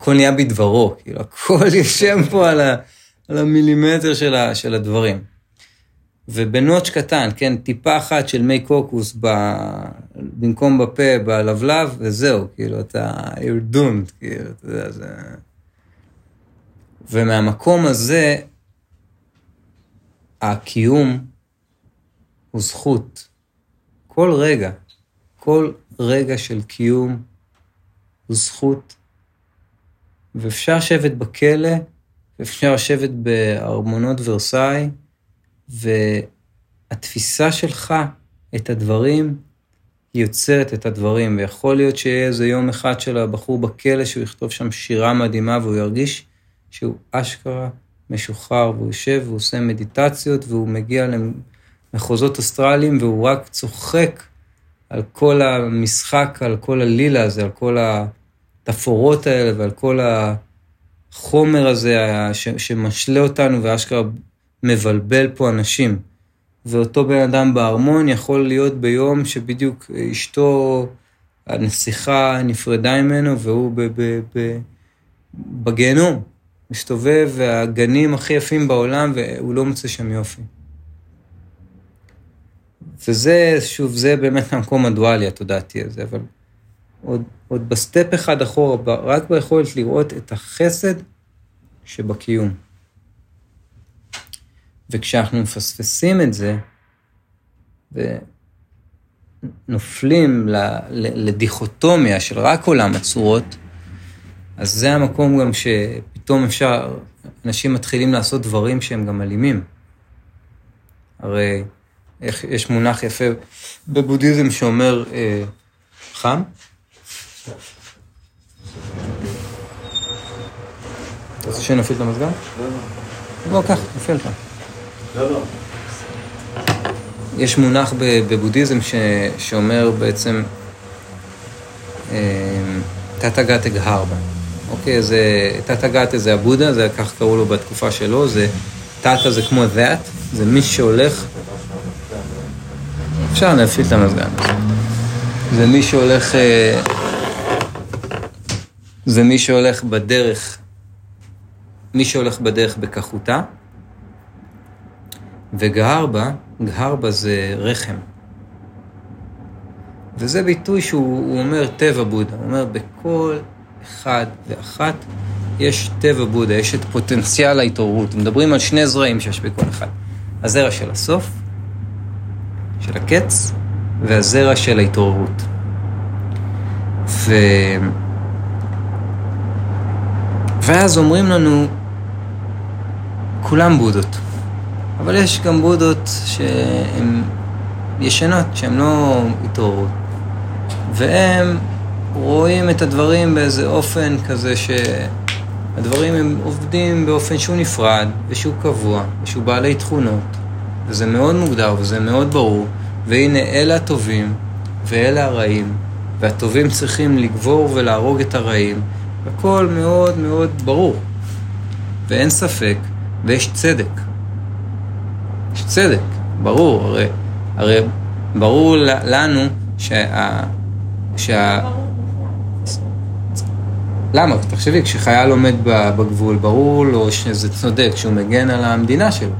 שהכל נהיה בדברו, כאילו, הכל יושב פה על, ה, על המילימטר של, ה, של הדברים. ובנוטש קטן, כן, טיפה אחת של מי קוקוס ב, במקום בפה, בלבלב, וזהו, כאילו, אתה, you're doomed, כאילו, אתה יודע, זה... ומהמקום הזה, הקיום הוא זכות. כל רגע, כל רגע של קיום הוא זכות, ואפשר לשבת בכלא, ואפשר לשבת בארמונות ורסאי, והתפיסה שלך את הדברים, יוצרת את הדברים, ויכול להיות שיהיה איזה יום אחד של הבחור בכלא שהוא יכתוב שם שירה מדהימה והוא ירגיש שהוא אשכרה משוחרר, והוא יושב והוא עושה מדיטציות והוא מגיע למחוזות אוסטרליים והוא רק צוחק על כל המשחק, על כל הלילה הזה, על כל התפאורות האלה ועל כל החומר הזה שמשלה אותנו ואשכרה מבלבל פה אנשים. ואותו בן אדם בארמון יכול להיות ביום שבדיוק אשתו, הנסיכה נפרדה ממנו והוא ב- ב- ב- בגיהנום. מסתובב, והגנים הכי יפים בעולם, והוא לא מוצא שם יופי. וזה, שוב, זה באמת המקום הדואלי התודעתי הזה, אבל עוד, עוד ב step אחד אחורה, רק ביכולת לראות את החסד שבקיום. וכשאנחנו מפספסים את זה, ונופלים לדיכוטומיה של רק עולם הצורות, אז זה המקום גם שפתאום אפשר, אנשים מתחילים לעשות דברים שהם גם אלימים. הרי איך, יש מונח יפה בבודהיזם שאומר, אה, חם? אתה רוצה שנפעיל את המזגן? לא, קח, נפעיל אותה. לא, לא. יש מונח בבודהיזם ש, שאומר בעצם תתא גתה גהרבה. אוקיי, זה תתא גתה זה הבודה, זה כך קראו לו בתקופה שלו, זה תתא זה כמו that, זה מי שהולך, אפשר להפעיל את המזגן. זה מי שהולך, אה, זה מי שהולך בדרך, מי שהולך בדרך בכחותה, וגהרבה, גהרבה זה רחם. וזה ביטוי שהוא הוא אומר טבע בודה, הוא אומר בכל אחד ואחת יש טבע בודה, יש את פוטנציאל ההתעוררות. מדברים על שני זרעים שיש בכל אחד. הזרע של הסוף, של הקץ, והזרע של ההתעוררות. ו... ואז אומרים לנו, כולם בודות. אבל יש גם בודות שהן ישנות, שהן לא התעוררות. והם רואים את הדברים באיזה אופן כזה שהדברים הם עובדים באופן שהוא נפרד, ושהוא קבוע, ושהוא בעלי תכונות, וזה מאוד מוגדר וזה מאוד ברור, והנה אלה הטובים ואלה הרעים, והטובים צריכים לגבור ולהרוג את הרעים, הכל מאוד מאוד ברור, ואין ספק, ויש צדק. יש צדק, ברור, הרי, הרי ברור לנו שה... שה... למה? תחשבי, כשחייל עומד בגבול, ברור לו שזה צודק, שהוא מגן על המדינה שלו.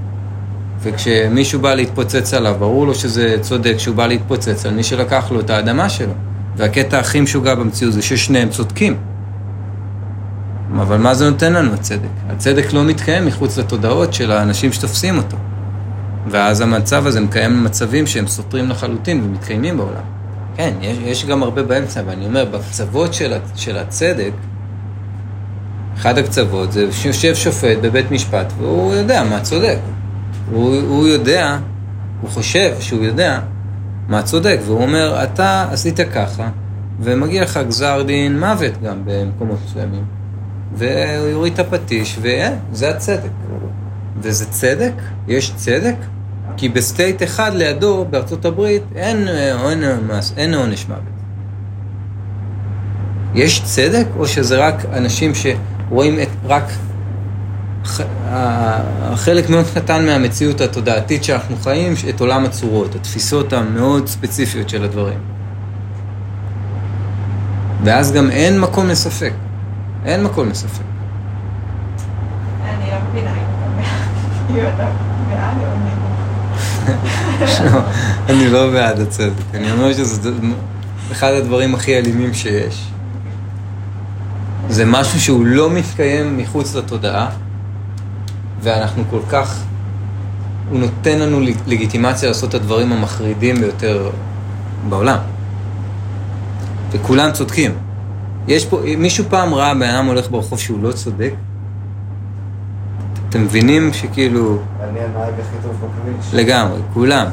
וכשמישהו בא להתפוצץ עליו, ברור לו שזה צודק שהוא בא להתפוצץ על מי שלקח לו את האדמה שלו. והקטע הכי משוגע במציאות זה ששניהם צודקים. אבל מה זה נותן לנו הצדק? הצדק לא מתקיים מחוץ לתודעות של האנשים שתופסים אותו. ואז המצב הזה מקיים מצבים שהם סותרים לחלוטין ומתקיימים בעולם. כן, יש, יש גם הרבה באמצע, אבל אני אומר, בקצוות של, של הצדק, אחד הקצוות זה שיושב שופט בבית משפט והוא יודע מה צודק. הוא, הוא יודע, הוא חושב שהוא יודע מה צודק, והוא אומר, אתה עשית ככה, ומגיע לך גזר דין מוות גם במקומות מסוימים. והוא יוריד את הפטיש, וזה הצדק. וזה צדק? יש צדק? כי ב state אחד לידו, בארצות הברית, אין, אין, מס- אין עונש מוות. יש צדק, או שזה רק אנשים שרואים את, רק חלק מאוד קטן מהמציאות התודעתית שאנחנו חיים, את עולם הצורות, התפיסות המאוד ספציפיות של הדברים. ואז גם אין מקום לספק. אין מקום לספק. אני לא מבינה אם אתה בעד או נגד. אני לא בעד הצדק. אני אומר שזה אחד הדברים הכי אלימים שיש. זה משהו שהוא לא מתקיים מחוץ לתודעה, ואנחנו כל כך... הוא נותן לנו לג- לגיטימציה לעשות את הדברים המחרידים ביותר בעולם. וכולם צודקים. יש פה, מישהו פעם ראה בן אדם הולך ברחוב שהוא לא צודק? אתם מבינים שכאילו... אני הנהג הכי טוב בכביש. לגמרי, כולם.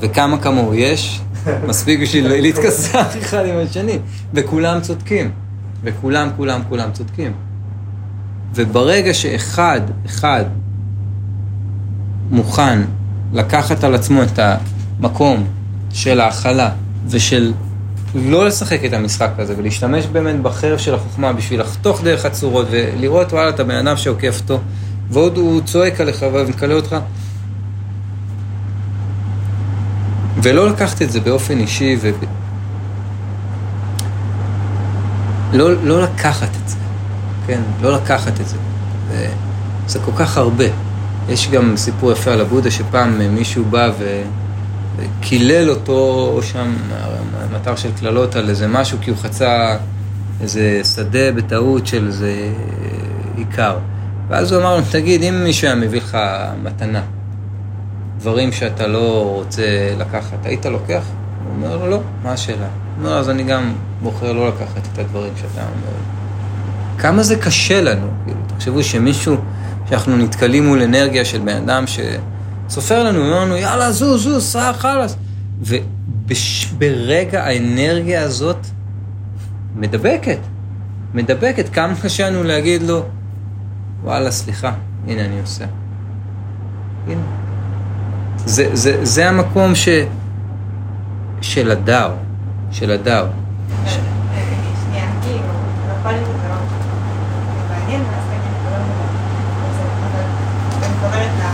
וכמה כמוהו יש, מספיק בשביל להתכסח אחד עם השני. וכולם צודקים. וכולם, כולם, כולם צודקים. וברגע שאחד, אחד, מוכן לקחת על עצמו את המקום של ההכלה ושל לא לשחק את המשחק הזה ולהשתמש באמת בחרב של החוכמה בשביל לחתוך דרך הצורות ולראות וואלה את הבן אדם שעוקף אותו ועוד הוא צועק עליך ומקלל אותך ולא לקחת את זה באופן אישי ו... לא, לא לקחת את זה, כן? לא לקחת את זה. זה, זה כל כך הרבה. יש גם סיפור יפה על הבודה שפעם מישהו בא ו... וקילל אותו שם, מטר של קללות על איזה משהו, כי הוא חצה איזה שדה בטעות של איזה עיקר. ואז הוא אמר לו, תגיד, אם מישהו היה מביא לך מתנה, דברים שאתה לא רוצה לקחת, היית לוקח? הוא אומר לו, לא, מה השאלה? הוא אומר, אז אני גם בוחר לא לקחת את הדברים שאתה אומר. כמה זה קשה לנו, כאילו, תחשבו שמישהו, שאנחנו נתקלים מול אנרגיה של בן אדם שסופר לנו, אומר לנו, יאללה, זוז, זוז, סע, חלאס. וברגע האנרגיה הזאת מדבקת, מדבקת, כמה קשה לנו להגיד לו, וואלה, סליחה, הנה אני עושה. הנה. זה, זה, זה המקום ש... של הדאו, של הדאו. ש... שנייה, כאילו, לא יכול להיות שזה לא מעניין, ואז תגיד, זה לא מעניין. אבל אני חוזרת ל...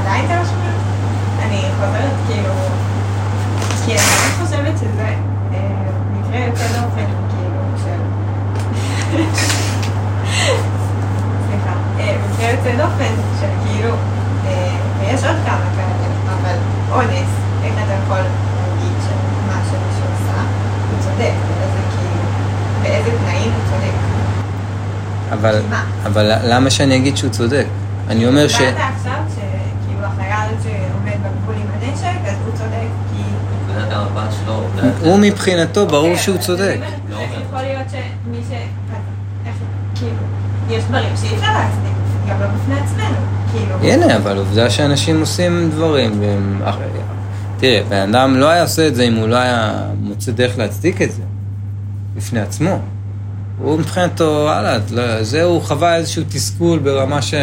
עדיין זה לא שומע? אני חוזרת, כאילו... כי אני באמת חושבת שזה אה, יוצא דופן, כאילו, של... סליחה. מקרה יוצא דופן של כאילו... ויש עוד כמה כאלה, אבל אונס, איך אתה יכול להגיד שמה שמישהו עשה, הוא צודק, באיזה כאילו... באיזה תנאים הוא צודק. אבל? אבל למה שאני אגיד שהוא צודק? אני אומר ש... אמרת עכשיו שכאילו החייל שעומד בגבול עם הנשק, אז הוא צודק, כי... נקודת המבט שלו, אולי- הוא מבחינתו, ברור שהוא צודק. לא. יכול להיות שמי ש... כאילו, יש דברים שאי אפשר להצדיק, גם לא בפני עצמנו, כאילו... הנה, אבל עובדה שאנשים עושים דברים, והם... תראה, בן אדם לא היה עושה את זה אם הוא לא היה מוצא דרך להצדיק את זה, בפני עצמו. הוא מבחינתו, וואלה, לא- זה הוא חווה איזשהו תסכול ברמה ש...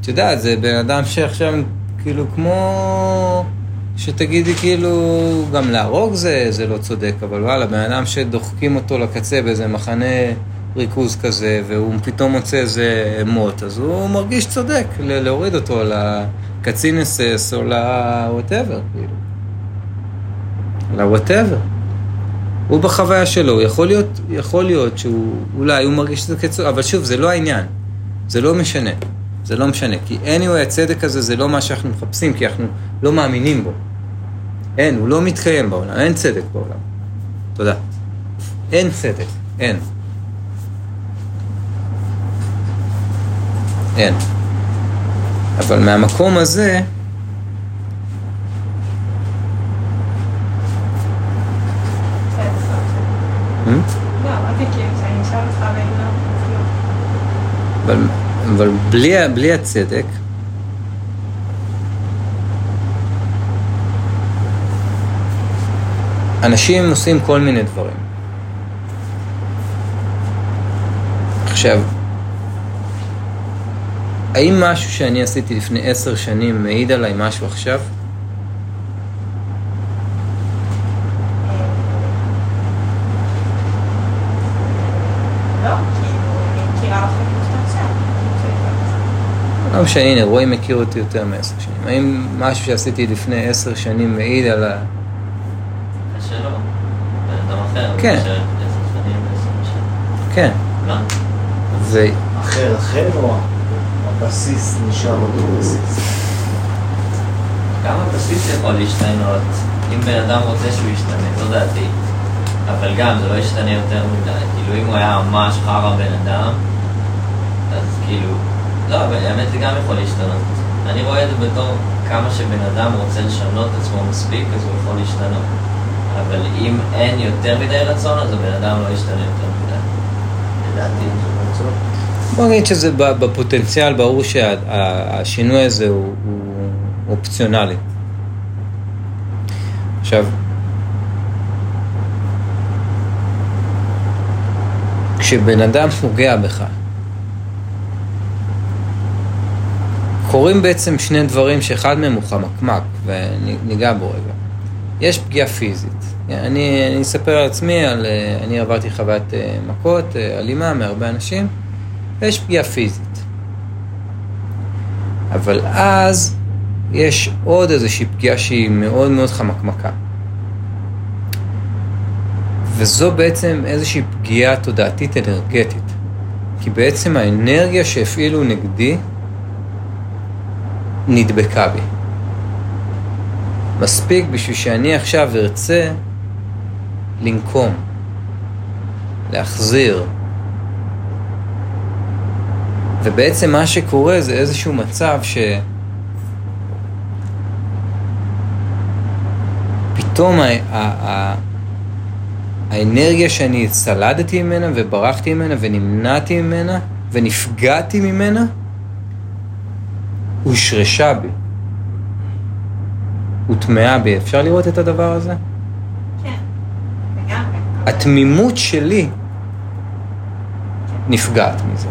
את יודעת, זה בן אדם שעכשיו, כאילו, כמו... שתגידי כאילו, גם להרוג זה, זה לא צודק, אבל וואלה, בן אדם שדוחקים אותו לקצה באיזה מחנה ריכוז כזה, והוא פתאום מוצא איזה מוט, אז הוא מרגיש צודק להוריד אותו לקצין אס-אס או ל-whatever, כאילו. ל-whatever. הוא בחוויה שלו, יכול להיות, יכול להיות שהוא, אולי הוא מרגיש שזה קצור, אבל שוב, זה לא העניין. זה לא משנה. זה לא משנה. כי anyway, הצדק הזה זה לא מה שאנחנו מחפשים, כי אנחנו לא מאמינים בו. אין, הוא לא מתקיים בעולם, אין צדק בעולם. תודה. אין צדק, אין. אין. אבל מהמקום הזה, לא, ואם לא, אז לא. אבל, אבל בלי, ה- בלי הצדק, אנשים עושים כל מיני דברים. עכשיו, האם משהו שאני עשיתי לפני עשר שנים מעיד עליי משהו עכשיו? לא, כאילו, כמו שאתה עכשיו. לא משנה, הנה, רועי מכיר אותי יותר מעשר שנים. האם משהו שעשיתי לפני עשר שנים מעיד על ה... שלא. בן אדם אחר. כן. כן. לא. ו... אחר אחר או הבסיס נשאר אותו בסיס? גם הבסיס יכול להשתנות. אם בן אדם רוצה שהוא ישתנה, זו דעתי. אבל גם, זה לא ישתנה יותר מדי. כאילו, אם הוא היה ממש חרא בן אדם, אז כאילו... לא, אבל האמת זה גם יכול להשתנות. אני רואה את זה בתור כמה שבן אדם רוצה לשנות את עצמו מספיק, אז הוא יכול להשתנות. אבל אם אין יותר מדי רצון, אז הבן אדם לא ישתנה יותר מדי. לדעתי. בוא נגיד שזה בפוטנציאל, ברור שהשינוי הזה הוא, הוא אופציונלי. עכשיו, כשבן אדם פוגע בך, קורים בעצם שני דברים שאחד מהם הוא חמקמק, וניגע בו רגע. יש פגיעה פיזית. אני, אני אספר על עצמי, על, אה, אני עברתי חוויית אה, מכות, אה, אלימה מהרבה אנשים, ויש פגיעה פיזית. אבל אז יש עוד איזושהי פגיעה שהיא מאוד מאוד חמקמקה. וזו בעצם איזושהי פגיעה תודעתית אנרגטית. כי בעצם האנרגיה שהפעילו נגדי נדבקה בי. מספיק בשביל שאני עכשיו ארצה לנקום, להחזיר. ובעצם מה שקורה זה איזשהו מצב ש... פתאום ה- ה- ה- האנרגיה שאני צלדתי ממנה וברחתי ממנה ונמנעתי ממנה ונפגעתי ממנה, הושרשה בי. הוטמעה בי. אפשר לראות את הדבר הזה? כן, לגמרי. התמימות שלי נפגעת מזה.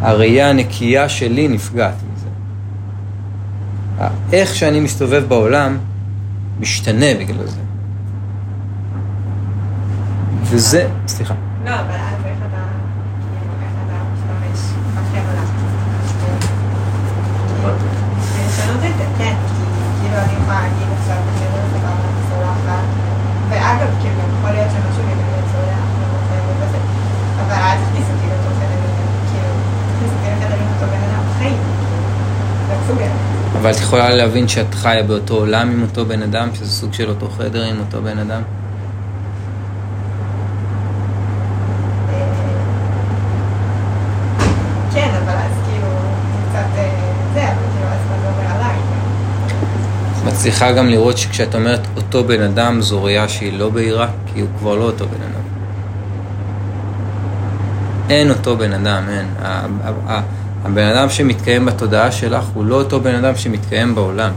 הראייה הנקייה שלי נפגעת מזה. איך שאני מסתובב בעולם משתנה בגלל זה. וזה, סליחה. לא, אבל אז איך אתה, כאילו, איך אתה משתמש בחברה? לשנות את זה, כן, כי כאילו אני יכולה להגיד עכשיו בסדר, סבבה, אני סולחת, ואגב, כאילו, יכול להיות שמשהו לי באמת סולח, ורוצה וזה, אבל אל תכניס אותי לתוך חדר, כאילו, תכניס אותי לחדר עם אותו בן אדם בחיים, כאילו, זה סוגר. אבל את יכולה להבין שאת חיה באותו עולם עם אותו בן אדם, שזה סוג של אותו חדר עם אותו בן אדם? כן, כאילו, קצת אה, כאילו, מצליחה גם לראות שכשאת אומרת אותו בן אדם, זו ראייה שהיא לא בהירה, כי הוא כבר לא אותו בן אדם. אין אותו בן אדם, אין. הבן אדם שמתקיים בתודעה שלך הוא לא אותו בן אדם שמתקיים בעולם.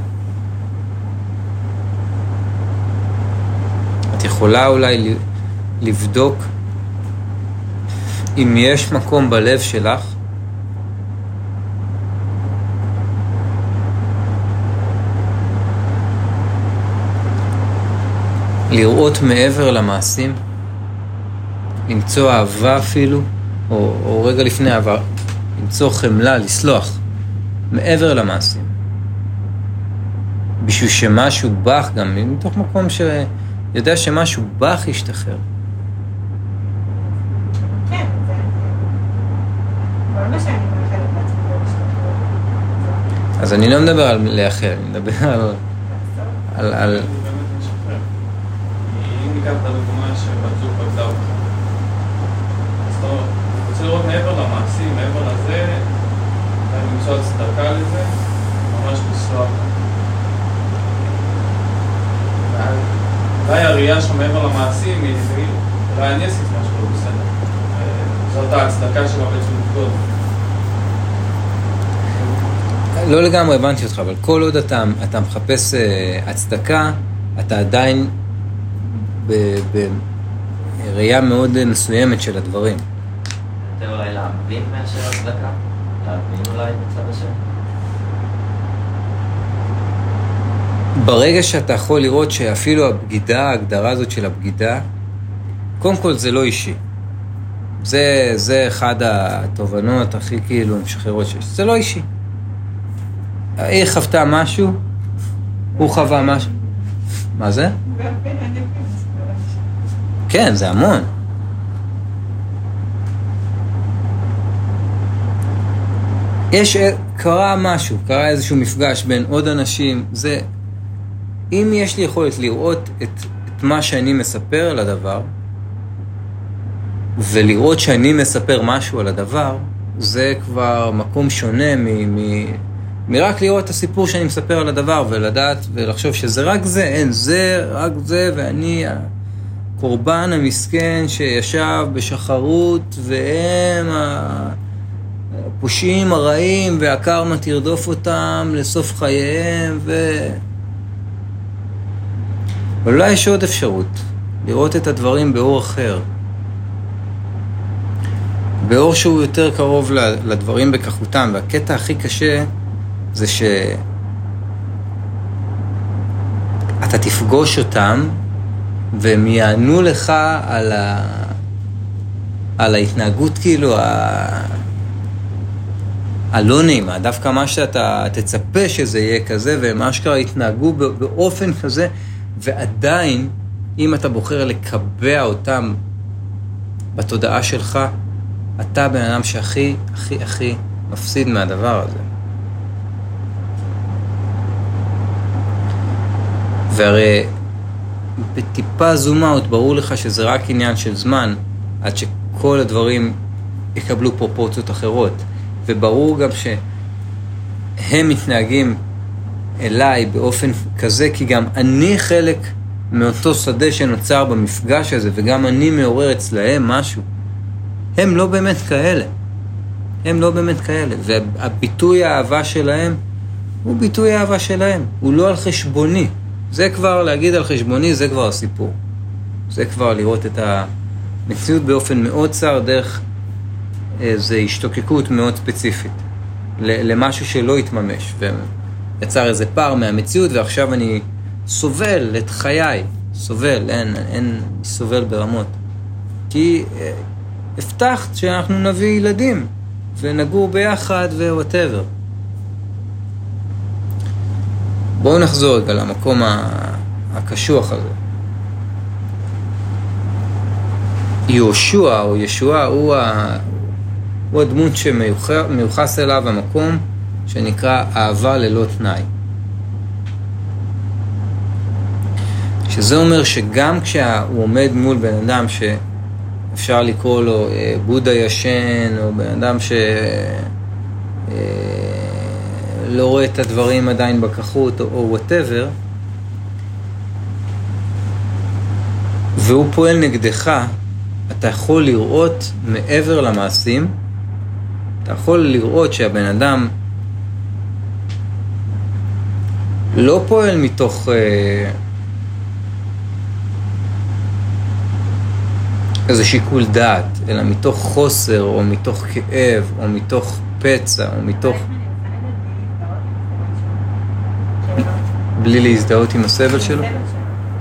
את יכולה אולי לבדוק אם יש מקום בלב שלך לראות מעבר למעשים, למצוא אהבה אפילו, או, או רגע לפני אהבה, למצוא חמלה, לסלוח, מעבר למעשים. בשביל שמשהו בך, גם מתוך מקום ש, יודע שמשהו בך ישתחרר. כן, להשתחרר. אז אני לא מדבר על לייחל, אני מדבר על... על, על... אם ניקח את הדוגמה שבת זוג פגזה אותך, אז אתה רוצה לראות מעבר למעשים, מעבר לזה, אולי למצוא הצדקה לזה, ממש לנסוע. אולי הראייה שלך מעבר למעשים היא אולי אני עשיתי משהו לא בסדר. זאת ההצדקה שלה בעצם לבגוד. לא לגמרי הבנתי אותך, אבל כל עוד אתה, אתה מחפש אה, הצדקה, אתה עדיין בראייה מאוד אה, מסוימת של הדברים. להבין מאשר הצדקה? להבין אולי בצד השני? ברגע שאתה יכול לראות שאפילו הבגידה, ההגדרה הזאת של הבגידה, קודם כל זה לא אישי. זה, זה אחד התובנות הכי כאילו משחררות שיש. זה לא אישי. היא חוותה משהו, הוא חווה משהו. מה זה? כן, זה המון. יש, קרה משהו, קרה איזשהו מפגש בין עוד אנשים, זה... אם יש לי יכולת לראות את, את מה שאני מספר על הדבר, ולראות שאני מספר משהו על הדבר, זה כבר מקום שונה מ... מ מרק לראות את הסיפור שאני מספר על הדבר, ולדעת ולחשוב שזה רק זה, אין, זה, רק זה, ואני הקורבן המסכן שישב בשחרות, והם הפושעים הרעים, והקרמה תרדוף אותם לסוף חייהם, ו... אבל אולי יש עוד אפשרות, לראות את הדברים באור אחר. באור שהוא יותר קרוב לדברים בכחותם, והקטע הכי קשה זה שאתה תפגוש אותם והם יענו לך על, ה... על ההתנהגות כאילו ה... הלא נעימה, דווקא מה שאתה תצפה שזה יהיה כזה, והם אשכרה יתנהגו באופן כזה, ועדיין, אם אתה בוחר לקבע אותם בתודעה שלך, אתה הבן אדם שהכי, הכי, הכי מפסיד מהדבר הזה. והרי בטיפה זום אאוט ברור לך שזה רק עניין של זמן עד שכל הדברים יקבלו פרופורציות אחרות. וברור גם שהם מתנהגים אליי באופן כזה, כי גם אני חלק מאותו שדה שנוצר במפגש הזה, וגם אני מעורר אצלהם משהו. הם לא באמת כאלה. הם לא באמת כאלה. והביטוי האהבה שלהם הוא ביטוי האהבה שלהם. הוא לא על חשבוני. זה כבר, להגיד על חשבוני, זה כבר הסיפור. זה כבר לראות את המציאות באופן מאוד צר דרך איזו השתוקקות מאוד ספציפית. למשהו שלא התממש, ויצר איזה פער מהמציאות, ועכשיו אני סובל את חיי. סובל, אין, אין, סובל ברמות. כי אה, הבטחת שאנחנו נביא ילדים, ונגור ביחד ווואטאבר. בואו נחזור רגע למקום הקשוח הזה. יהושע או ישוע הוא, ה... הוא הדמות שמיוחס אליו המקום שנקרא אהבה ללא תנאי. שזה אומר שגם כשהוא עומד מול בן אדם שאפשר לקרוא לו אה, בודה ישן, או בן אדם ש... אה, לא רואה את הדברים עדיין בכחות או וואטאבר, והוא פועל נגדך, אתה יכול לראות מעבר למעשים, אתה יכול לראות שהבן אדם לא פועל מתוך אה, איזה שיקול דעת, אלא מתוך חוסר, או מתוך כאב, או מתוך פצע, או מתוך... בלי להזדהות עם הסבל שלו? כן.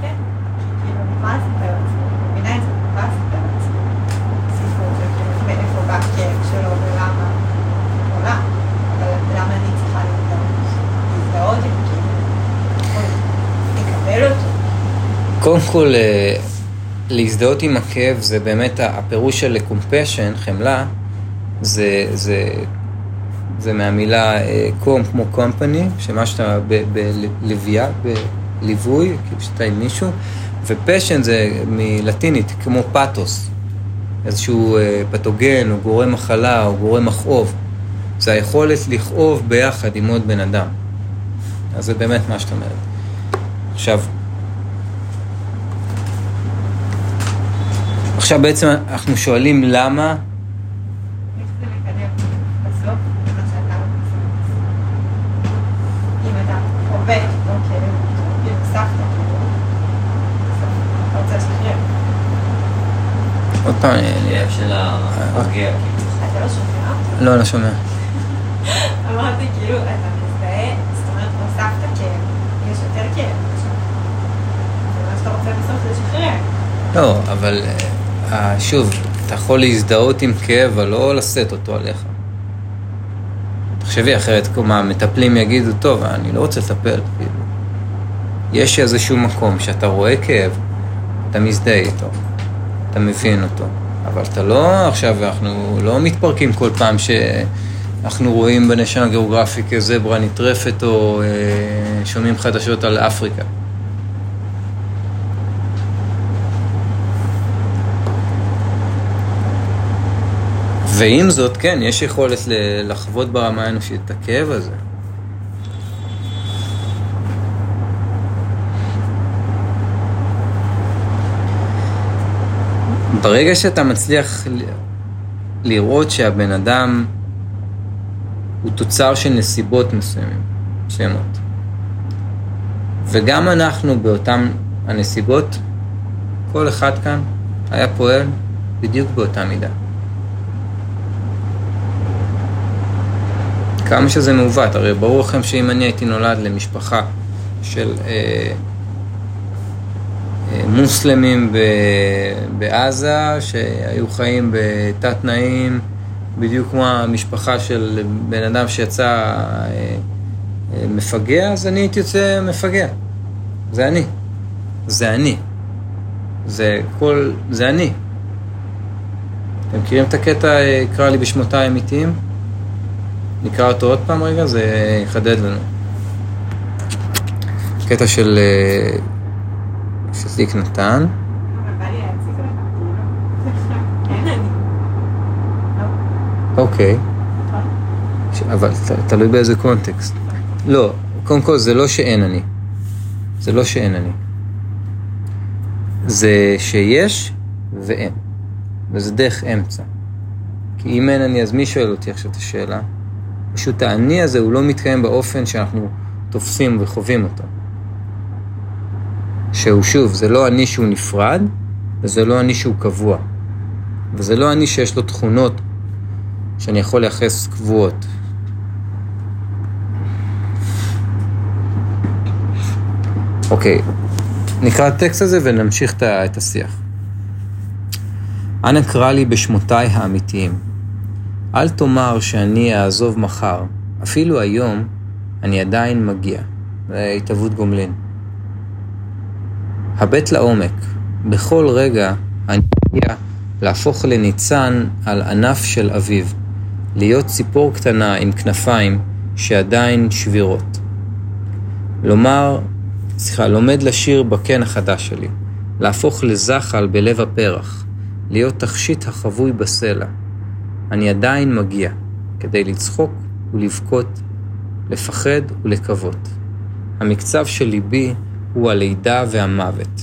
שכאילו, אני יכולה לספר את זה, אני מבינה את זה, אני יכולה לספר את זה. סיפור של כאילו, מאיפה בא הכאב שלו ולמה הוא עולה, אבל למה אני צריכה להזדהות? להזדהות עם כאילו, או לקבל אותו. קודם כל, אה, להזדהות עם הכאב זה באמת הפירוש של compassion, חמלה, זה, זה, זה מהמילה קום כמו company, שמה שאתה בלוויה, בליווי, כאילו שאתה עם מישהו, ופשן זה מלטינית, כמו פתוס, איזשהו אה, פתוגן או גורם מחלה או גורם מכאוב. זה היכולת לכאוב ביחד עם עוד בן אדם. אז זה באמת מה שאת אומרת. עכשיו, עכשיו בעצם אנחנו שואלים למה... עוד פעם, אה, כאב של הפוגע, כאילו. אתה לא שומע? לא, לא שומע. אמרתי כאילו, אתה מזדהה, זאת אומרת, סבתא כאב, יש יותר כאב עכשיו. ומה שאתה רוצה בסוף זה לשחרר. לא, אבל אה, שוב, אתה יכול להזדהות עם כאב, אבל לא לשאת אותו עליך. תחשבי אחרת, מה, המטפלים יגידו, טוב, אני לא רוצה לטפל, כאילו. יש איזשהו מקום שאתה רואה כאב, אתה מזדהה איתו, אתה מבין אותו, אבל אתה לא, עכשיו, אנחנו לא מתפרקים כל פעם שאנחנו רואים בנשן הגיאוגרפי כזברה נטרפת או אה, שומעים חדשות על אפריקה. ועם זאת, כן, יש יכולת לחוות ברמה האנושית את הכאב הזה. ברגע שאתה מצליח לראות שהבן אדם הוא תוצר של נסיבות מסוימים, מסוימות, וגם אנחנו באותן הנסיבות, כל אחד כאן היה פועל בדיוק באותה מידה. כמה שזה מעוות, הרי ברור לכם שאם אני הייתי נולד למשפחה של אה, אה, מוסלמים ב, בעזה, שהיו חיים בתת תנאים, בדיוק כמו המשפחה של בן אדם שיצא אה, אה, מפגע, אז אני הייתי יוצא מפגע. זה אני. זה אני. זה כל... זה אני. אתם מכירים את הקטע, אה, קרא לי בשמותיי האמיתיים? נקרא אותו עוד פעם רגע, זה יחדד לנו. קטע של... אה, שזיק נתן. אוקיי, אבל תלוי באיזה קונטקסט. לא, קודם כל זה לא שאין אני. זה לא שאין אני. זה שיש ואין. וזה דרך אמצע. כי אם אין אני, אז מי שואל אותי עכשיו את השאלה? פשוט האני הזה הוא לא מתקיים באופן שאנחנו תופסים וחווים אותו. שהוא שוב, זה לא אני שהוא נפרד, וזה לא אני שהוא קבוע. וזה לא אני שיש לו תכונות שאני יכול לייחס קבועות. אוקיי, נקרא הטקסט הזה ונמשיך את השיח. אנא קרא לי בשמותיי האמיתיים. אל תאמר שאני אעזוב מחר, אפילו היום אני עדיין מגיע. זה התהוות גומלין. הבט לעומק, בכל רגע אני מגיע להפוך לניצן על ענף של אביב, להיות ציפור קטנה עם כנפיים שעדיין שבירות. לומר, סליחה, לומד לשיר בקן החדש שלי, להפוך לזחל בלב הפרח, להיות תכשיט החבוי בסלע. אני עדיין מגיע, כדי לצחוק ולבכות, לפחד ולקוות. המקצב של ליבי הוא הלידה והמוות,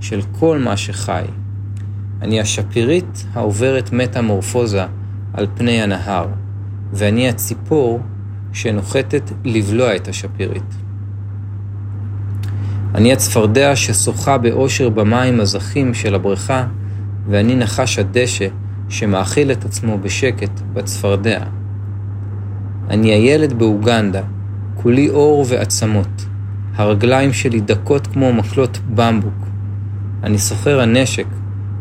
של כל מה שחי. אני השפירית העוברת מטמורפוזה על פני הנהר, ואני הציפור שנוחתת לבלוע את השפירית. אני הצפרדע ששוחה באושר במים הזכים של הבריכה, ואני נחש הדשא שמאכיל את עצמו בשקט בצפרדע. אני הילד באוגנדה, כולי אור ועצמות. הרגליים שלי דקות כמו מקלות במבוק. אני סוחר הנשק,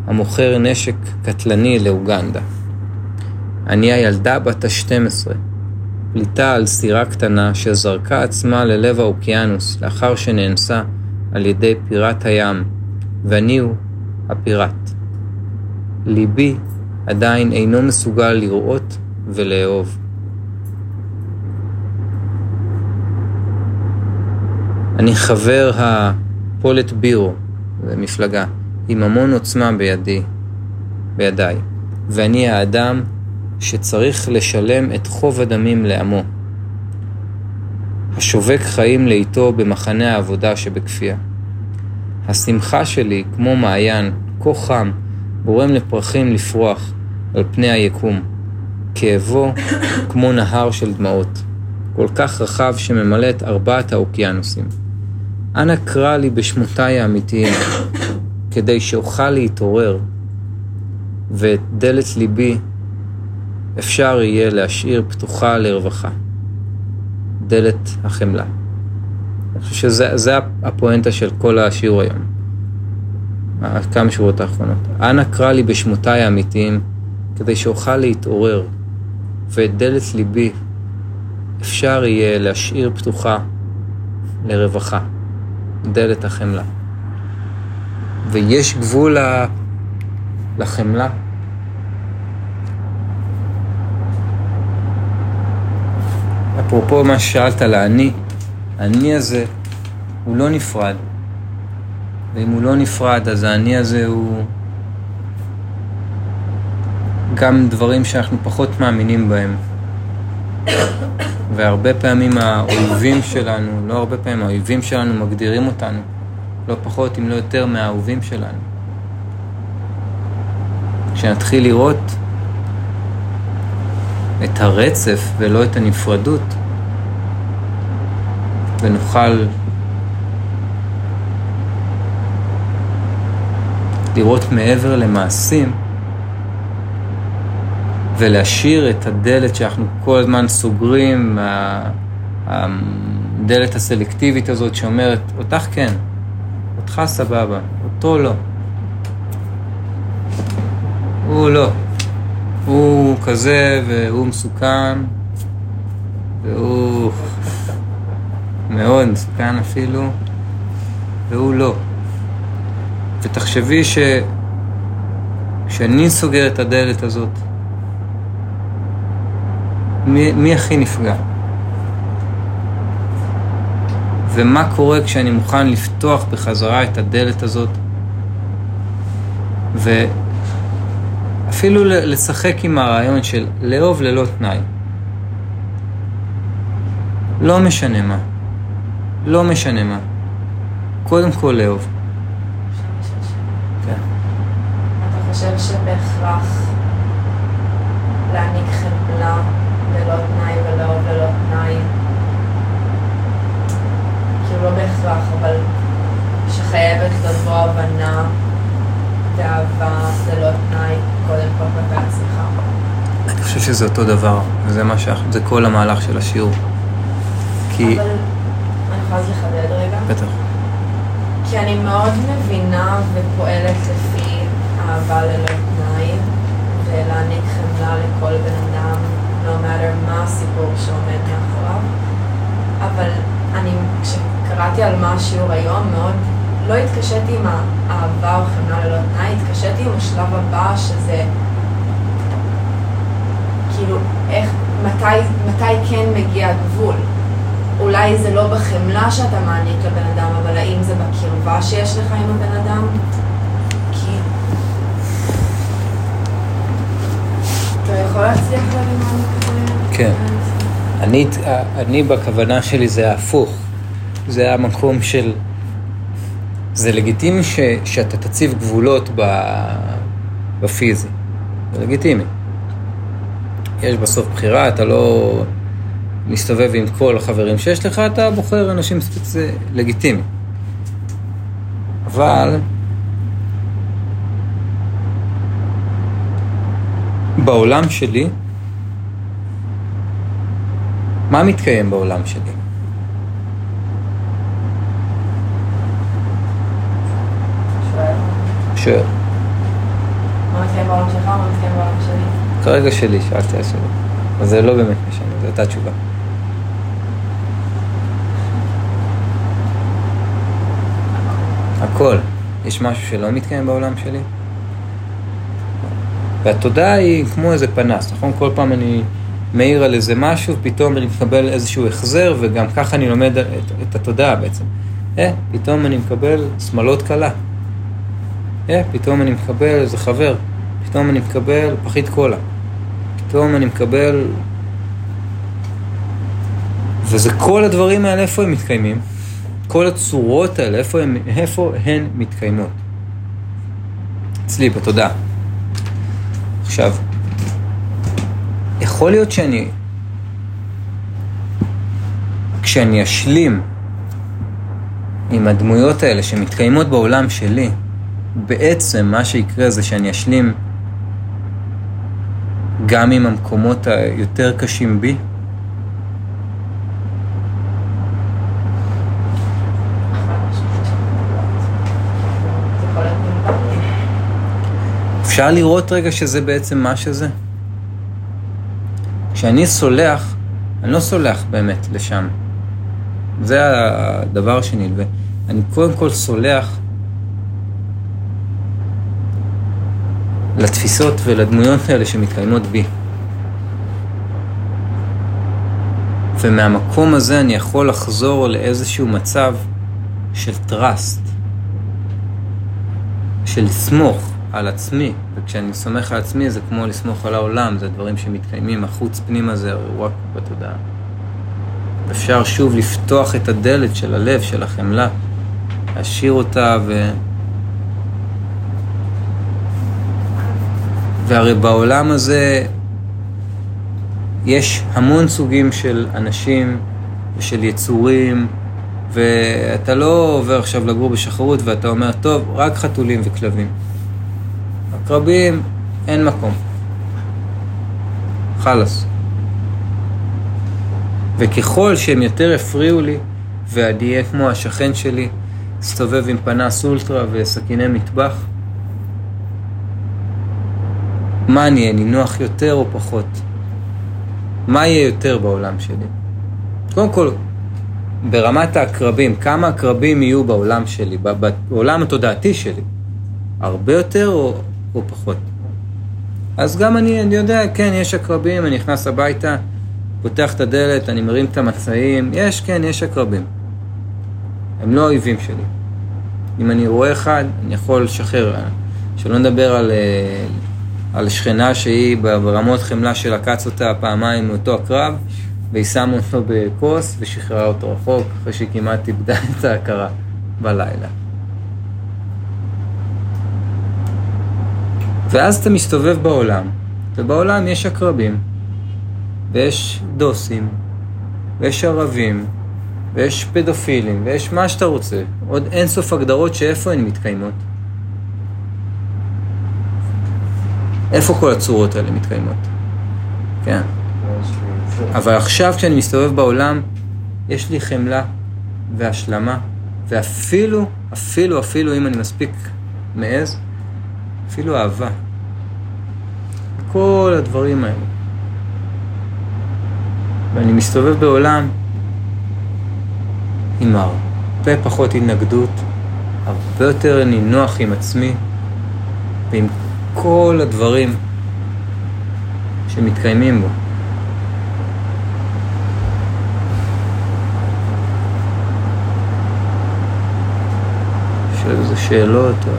המוכר נשק קטלני לאוגנדה. אני הילדה בת ה-12, פליטה על סירה קטנה שזרקה עצמה ללב האוקיינוס לאחר שנאנסה על ידי פירת הים ואני הוא הפיראט. ליבי עדיין אינו מסוגל לראות ולאהוב. אני חבר הפולט בירו, זו מפלגה, עם המון עוצמה בידי, בידיי, ואני האדם שצריך לשלם את חוב הדמים לעמו. השובק חיים לאיתו במחנה העבודה שבכפייה. השמחה שלי, כמו מעיין, כה חם, גורם לפרחים לפרוח על פני היקום. כאבו, כמו נהר של דמעות, כל כך רחב שממלא את ארבעת האוקיינוסים. אנא קרא לי בשמותיי האמיתיים, כדי שאוכל להתעורר, ואת דלת ליבי אפשר יהיה להשאיר פתוחה לרווחה. דלת החמלה. אני חושב שזה הפואנטה של כל השיעור היום. כמה שורות האחרונות. אנא קרא לי בשמותיי האמיתיים, כדי שאוכל להתעורר, ואת דלת ליבי אפשר יהיה להשאיר פתוחה לרווחה. דלת החמלה. ויש גבול לחמלה. אפרופו מה ששאלת על האני, האני הזה הוא לא נפרד. ואם הוא לא נפרד, אז האני הזה הוא גם דברים שאנחנו פחות מאמינים בהם. והרבה פעמים האויבים שלנו, לא הרבה פעמים, האויבים שלנו מגדירים אותנו, לא פחות אם לא יותר מהאהובים שלנו. כשנתחיל לראות את הרצף ולא את הנפרדות, ונוכל לראות מעבר למעשים, ולהשאיר את הדלת שאנחנו כל הזמן סוגרים, הדלת הסלקטיבית הזאת שאומרת, אותך כן, אותך סבבה, אותו לא. הוא לא. הוא כזה והוא מסוכן, והוא מאוד מסוכן אפילו, והוא לא. ותחשבי ש... כשאני סוגר את הדלת הזאת, מי, מי הכי נפגע? ומה קורה כשאני מוכן לפתוח בחזרה את הדלת הזאת ואפילו לשחק עם הרעיון של לאהוב ללא תנאי. לא משנה מה. לא משנה מה. קודם כל לאהוב. כן. אתה חושב שבהכרח להעניק חמלה ללא תנאי ולאהוב ללא תנאי. כאילו לא בהכרח, אבל שחייבת לבוא הבנה ואהבה ללא תנאי, קודם כל כלפי עצמך. אני חושב שזה אותו דבר, וזה מה ש... זה כל המהלך של השיעור. כי... אבל אני יכולה לחדד רגע? בטח. כי אני מאוד מבינה ופועלת לפי אהבה ללא תנאי, ולהעניק חמלה לכל בן אדם no matter מה הסיפור שעומד מאחוריו. אבל אני, כשקראתי על מה השיעור היום, מאוד לא התקשיתי עם האהבה או חמלה ללא תנאי, התקשיתי עם השלב הבא שזה כאילו, איך, מתי, מתי כן מגיע הגבול? אולי זה לא בחמלה שאתה מעניק לבן אדם, אבל האם זה בקרבה שיש לך עם הבן אדם? כן. אני, אני בכוונה שלי זה ההפוך. זה המקום של... זה לגיטימי ש, שאתה תציב גבולות בפיזי. זה לגיטימי. יש בסוף בחירה, אתה לא מסתובב עם כל החברים שיש לך, אתה בוחר אנשים ספציפיים, זה לגיטימי. אבל בעולם שלי, מה מתקיים בעולם שלי? שואל. מה מתקיים בעולם שלך, מה מתקיים בעולם שלי? כרגע שלי, שאלתי שלי. אבל זה לא באמת משנה, זו הייתה תשובה. הכל. יש משהו שלא מתקיים בעולם שלי? והתודעה היא כמו איזה פנס, נכון? כל פעם אני מעיר על איזה משהו, פתאום אני מקבל איזשהו החזר, וגם ככה אני לומד את, את התודעה בעצם. אה, פתאום אני מקבל שמלות קלה. אה, פתאום אני מקבל איזה חבר. פתאום אני מקבל פחית קולה. פתאום אני מקבל... וזה כל הדברים האלה, איפה הם מתקיימים? כל הצורות האלה, איפה, הם, איפה הן מתקיימות? אצלי, בתודעה. עכשיו, יכול להיות שאני, כשאני אשלים עם הדמויות האלה שמתקיימות בעולם שלי, בעצם מה שיקרה זה שאני אשלים גם עם המקומות היותר קשים בי. אפשר לראות רגע שזה בעצם מה שזה? כשאני סולח, אני לא סולח באמת לשם. זה הדבר שנלווה. אני קודם כל סולח לתפיסות ולדמויות האלה שמתקיימות בי. ומהמקום הזה אני יכול לחזור לאיזשהו מצב של טראסט, של לסמוך על עצמי, וכשאני סומך על עצמי זה כמו לסמוך על העולם, זה דברים שמתקיימים, החוץ פנימה זה רק בתודעה. אפשר שוב לפתוח את הדלת של הלב, של החמלה, להשאיר אותה ו... והרי בעולם הזה יש המון סוגים של אנשים ושל יצורים, ואתה לא עובר עכשיו לגור בשחרות ואתה אומר, טוב, רק חתולים וכלבים. עקרבים, אין מקום. חלאס. וככל שהם יותר הפריעו לי, ואני אהיה כמו השכן שלי, הסתובב עם פנס אולטרה וסכיני מטבח, מה אני אהיה, נינוח יותר או פחות? מה יהיה יותר בעולם שלי? קודם כל, ברמת העקרבים, כמה עקרבים יהיו בעולם שלי, בעולם התודעתי שלי? הרבה יותר או, או פחות? אז גם אני, אני יודע, כן, יש עקרבים, אני נכנס הביתה, פותח את הדלת, אני מרים את המצעים, יש, כן, יש עקרבים. הם לא האויבים שלי. אם אני רואה אחד, אני יכול לשחרר. שלא נדבר על, אה, על שכנה שהיא ברמות חמלה שלקץ אותה פעמיים מאותו הקרב, והיא שמה אותו בכוס ושחררה אותו רחוק, אחרי שהיא כמעט איבדה את ההכרה בלילה. ואז אתה מסתובב בעולם, ובעולם יש עקרבים, ויש דוסים, ויש ערבים, ויש פדופילים, ויש מה שאתה רוצה. עוד אין סוף הגדרות שאיפה הן מתקיימות. איפה כל הצורות האלה מתקיימות? כן. אבל עכשיו כשאני מסתובב בעולם, יש לי חמלה והשלמה, ואפילו, אפילו, אפילו אם אני מספיק מעז, אפילו אהבה. כל הדברים האלה. ואני מסתובב בעולם עם הרבה פחות התנגדות, הרבה יותר נינוח עם עצמי ועם כל הדברים שמתקיימים בו. יש איזה שאלות או...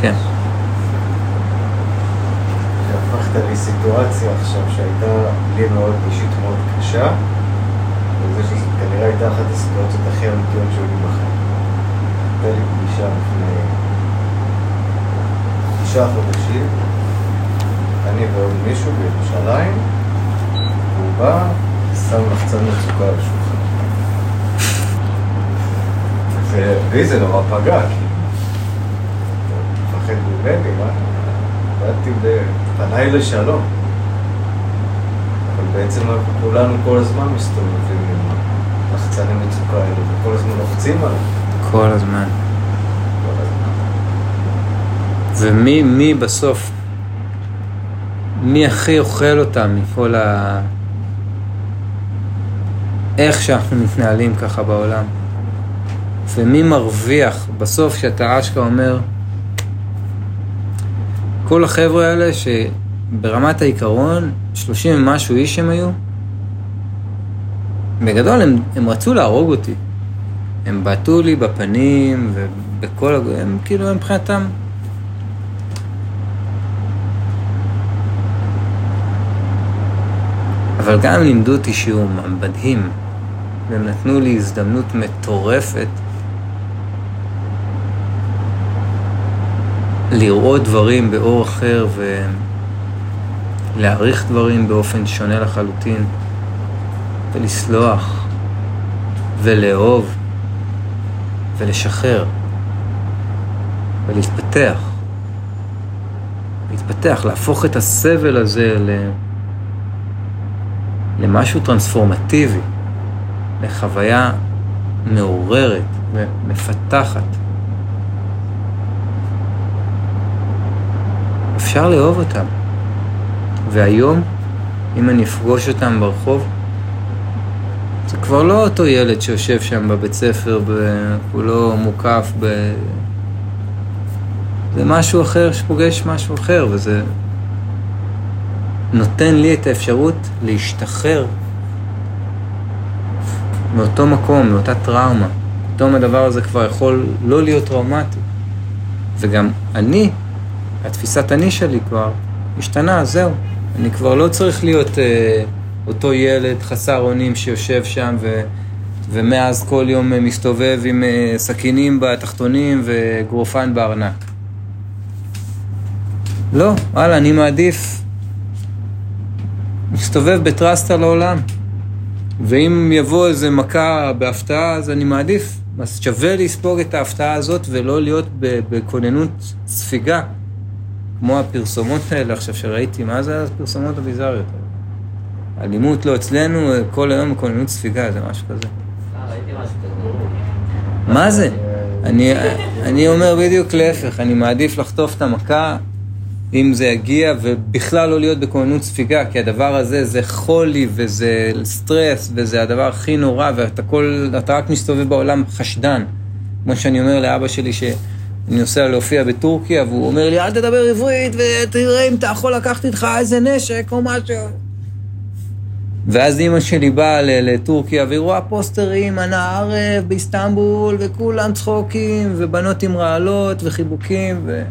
כן. שהפכת לי סיטואציה עכשיו שהייתה לי מאוד אישית מאוד קשה, וזה שכנראה הייתה אחת הסיטואציות הכי אמיתיות שהיו לי בחיים. הייתה לי פגישה לפני תשעה חודשים, אני ועוד מישהו בירושלים, והוא בא ושם לחצן מצוקה על השולחן. ולי זה נורא פגע, כי מפחד ממני, מה? באתי פניי לשלום. אבל בעצם כולנו כל הזמן מסתובבים עם לחצני מצוקה האלה, וכל הזמן לוחצים עליהם. כל הזמן. ומי מי בסוף, מי הכי אוכל אותם מכל ה... איך שאנחנו מתנהלים ככה בעולם? ומי מרוויח בסוף שאתה אשכרה אומר, כל החבר'ה האלה שברמת העיקרון, 30 ומשהו איש הם היו, בגדול הם, הם רצו להרוג אותי. הם בעטו לי בפנים ובכל... הם כאילו, מבחינתם... אבל גם לימדו אותי שיעור מדהים, והם נתנו לי הזדמנות מטורפת לראות דברים באור אחר ולהעריך דברים באופן שונה לחלוטין, ולסלוח, ולאהוב, ולשחרר, ולהתפתח. להתפתח, להפוך את הסבל הזה ל... למשהו טרנספורמטיבי, לחוויה מעוררת ומפתחת. אפשר לאהוב אותם. והיום, אם אני אפגוש אותם ברחוב, זה כבר לא אותו ילד שיושב שם בבית ספר, כולו מוקף ב... זה משהו אחר שפוגש משהו אחר, וזה נותן לי את האפשרות להשתחרר מאותו מקום, מאותה טראומה. פתאום הדבר הזה כבר יכול לא להיות טראומטי. וגם אני, התפיסת אני שלי כבר השתנה, זהו. אני כבר לא צריך להיות אה, אותו ילד חסר אונים שיושב שם ו... ומאז כל יום מסתובב עם אה, סכינים בתחתונים וגרופן בארנק. לא, וואלה, אני מעדיף מסתובב בטרסטה לעולם. ואם יבוא איזה מכה בהפתעה, אז אני מעדיף. אז שווה לספוג את ההפתעה הזאת ולא להיות בכוננות ספיגה, כמו הפרסומות האלה עכשיו שראיתי, מה זה הפרסומות הביזאריות האלה? אלימות לא אצלנו, כל היום בכוננות ספיגה, זה משהו כזה. מה זה? אני, אני אומר בדיוק להפך, אני מעדיף לחטוף את המכה אם זה יגיע, ובכלל לא להיות בכוננות ספיגה, כי הדבר הזה זה חולי וזה סטרס, וזה הדבר הכי נורא, ואתה כל, אתה רק מסתובב בעולם חשדן. כמו שאני אומר לאבא שלי שאני נוסע להופיע בטורקיה, והוא אומר לי, אל תדבר עברית, ותראה אם אתה יכול לקחת איתך איזה נשק או משהו. ואז אימא שלי באה לטורקיה, והיא רואה פוסטרים, אנא ערב באיסטנבול, וכולם צחוקים, ובנות עם רעלות, וחיבוקים, ו...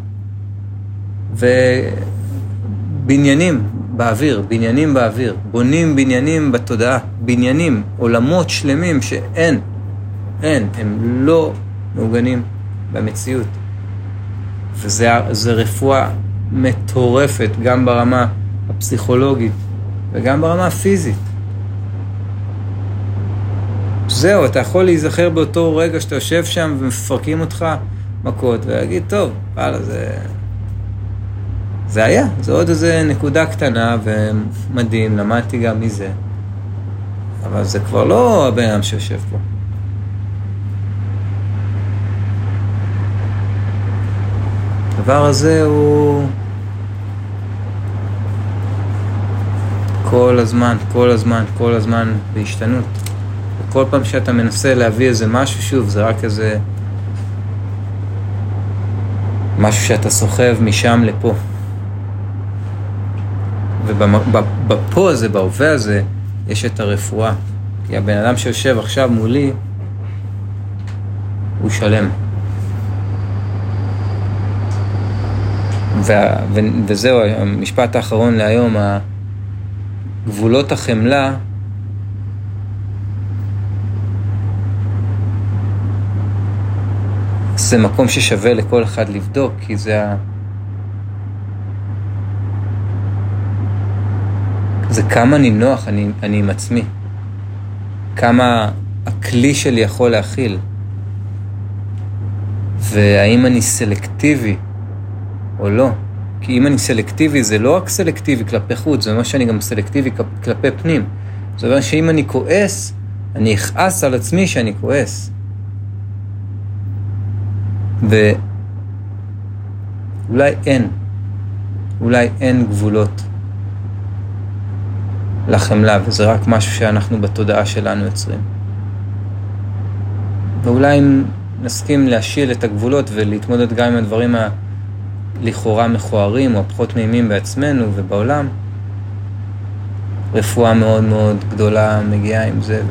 ובניינים באוויר, בניינים באוויר, בונים בניינים בתודעה, בניינים, עולמות שלמים שאין, אין, הם לא מעוגנים במציאות. וזה רפואה מטורפת, גם ברמה הפסיכולוגית וגם ברמה הפיזית. זהו, אתה יכול להיזכר באותו רגע שאתה יושב שם ומפרקים אותך מכות, ולהגיד, טוב, וואלה, זה... זה היה, זה עוד איזה נקודה קטנה ומדהים, למדתי גם מזה. אבל זה כבר לא הבן אדם שיושב פה. הדבר הזה הוא כל הזמן, כל הזמן, כל הזמן בהשתנות. וכל פעם שאתה מנסה להביא איזה משהו, שוב, זה רק איזה משהו שאתה סוחב משם לפה. ובפה הזה, בהווה הזה, יש את הרפואה. כי הבן אדם שיושב עכשיו מולי, הוא שלם. ו- ו- וזהו, המשפט האחרון להיום, גבולות החמלה זה מקום ששווה לכל אחד לבדוק, כי זה ה... זה כמה נינוח אני, אני עם עצמי. כמה הכלי שלי יכול להכיל. והאם אני סלקטיבי או לא. כי אם אני סלקטיבי, זה לא רק סלקטיבי כלפי חוץ, זה אומר שאני גם סלקטיבי כלפי פנים. זאת אומרת שאם אני כועס, אני אכעס על עצמי שאני כועס. ואולי אין, אולי אין גבולות. לחמלה, וזה רק משהו שאנחנו בתודעה שלנו יוצרים. ואולי אם נסכים להשיל את הגבולות ולהתמודד גם עם הדברים הלכאורה מכוערים או הפחות נעימים בעצמנו ובעולם, רפואה מאוד מאוד גדולה מגיעה עם זה,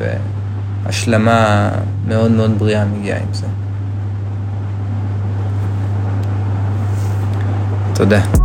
והשלמה מאוד מאוד בריאה מגיעה עם זה. תודה.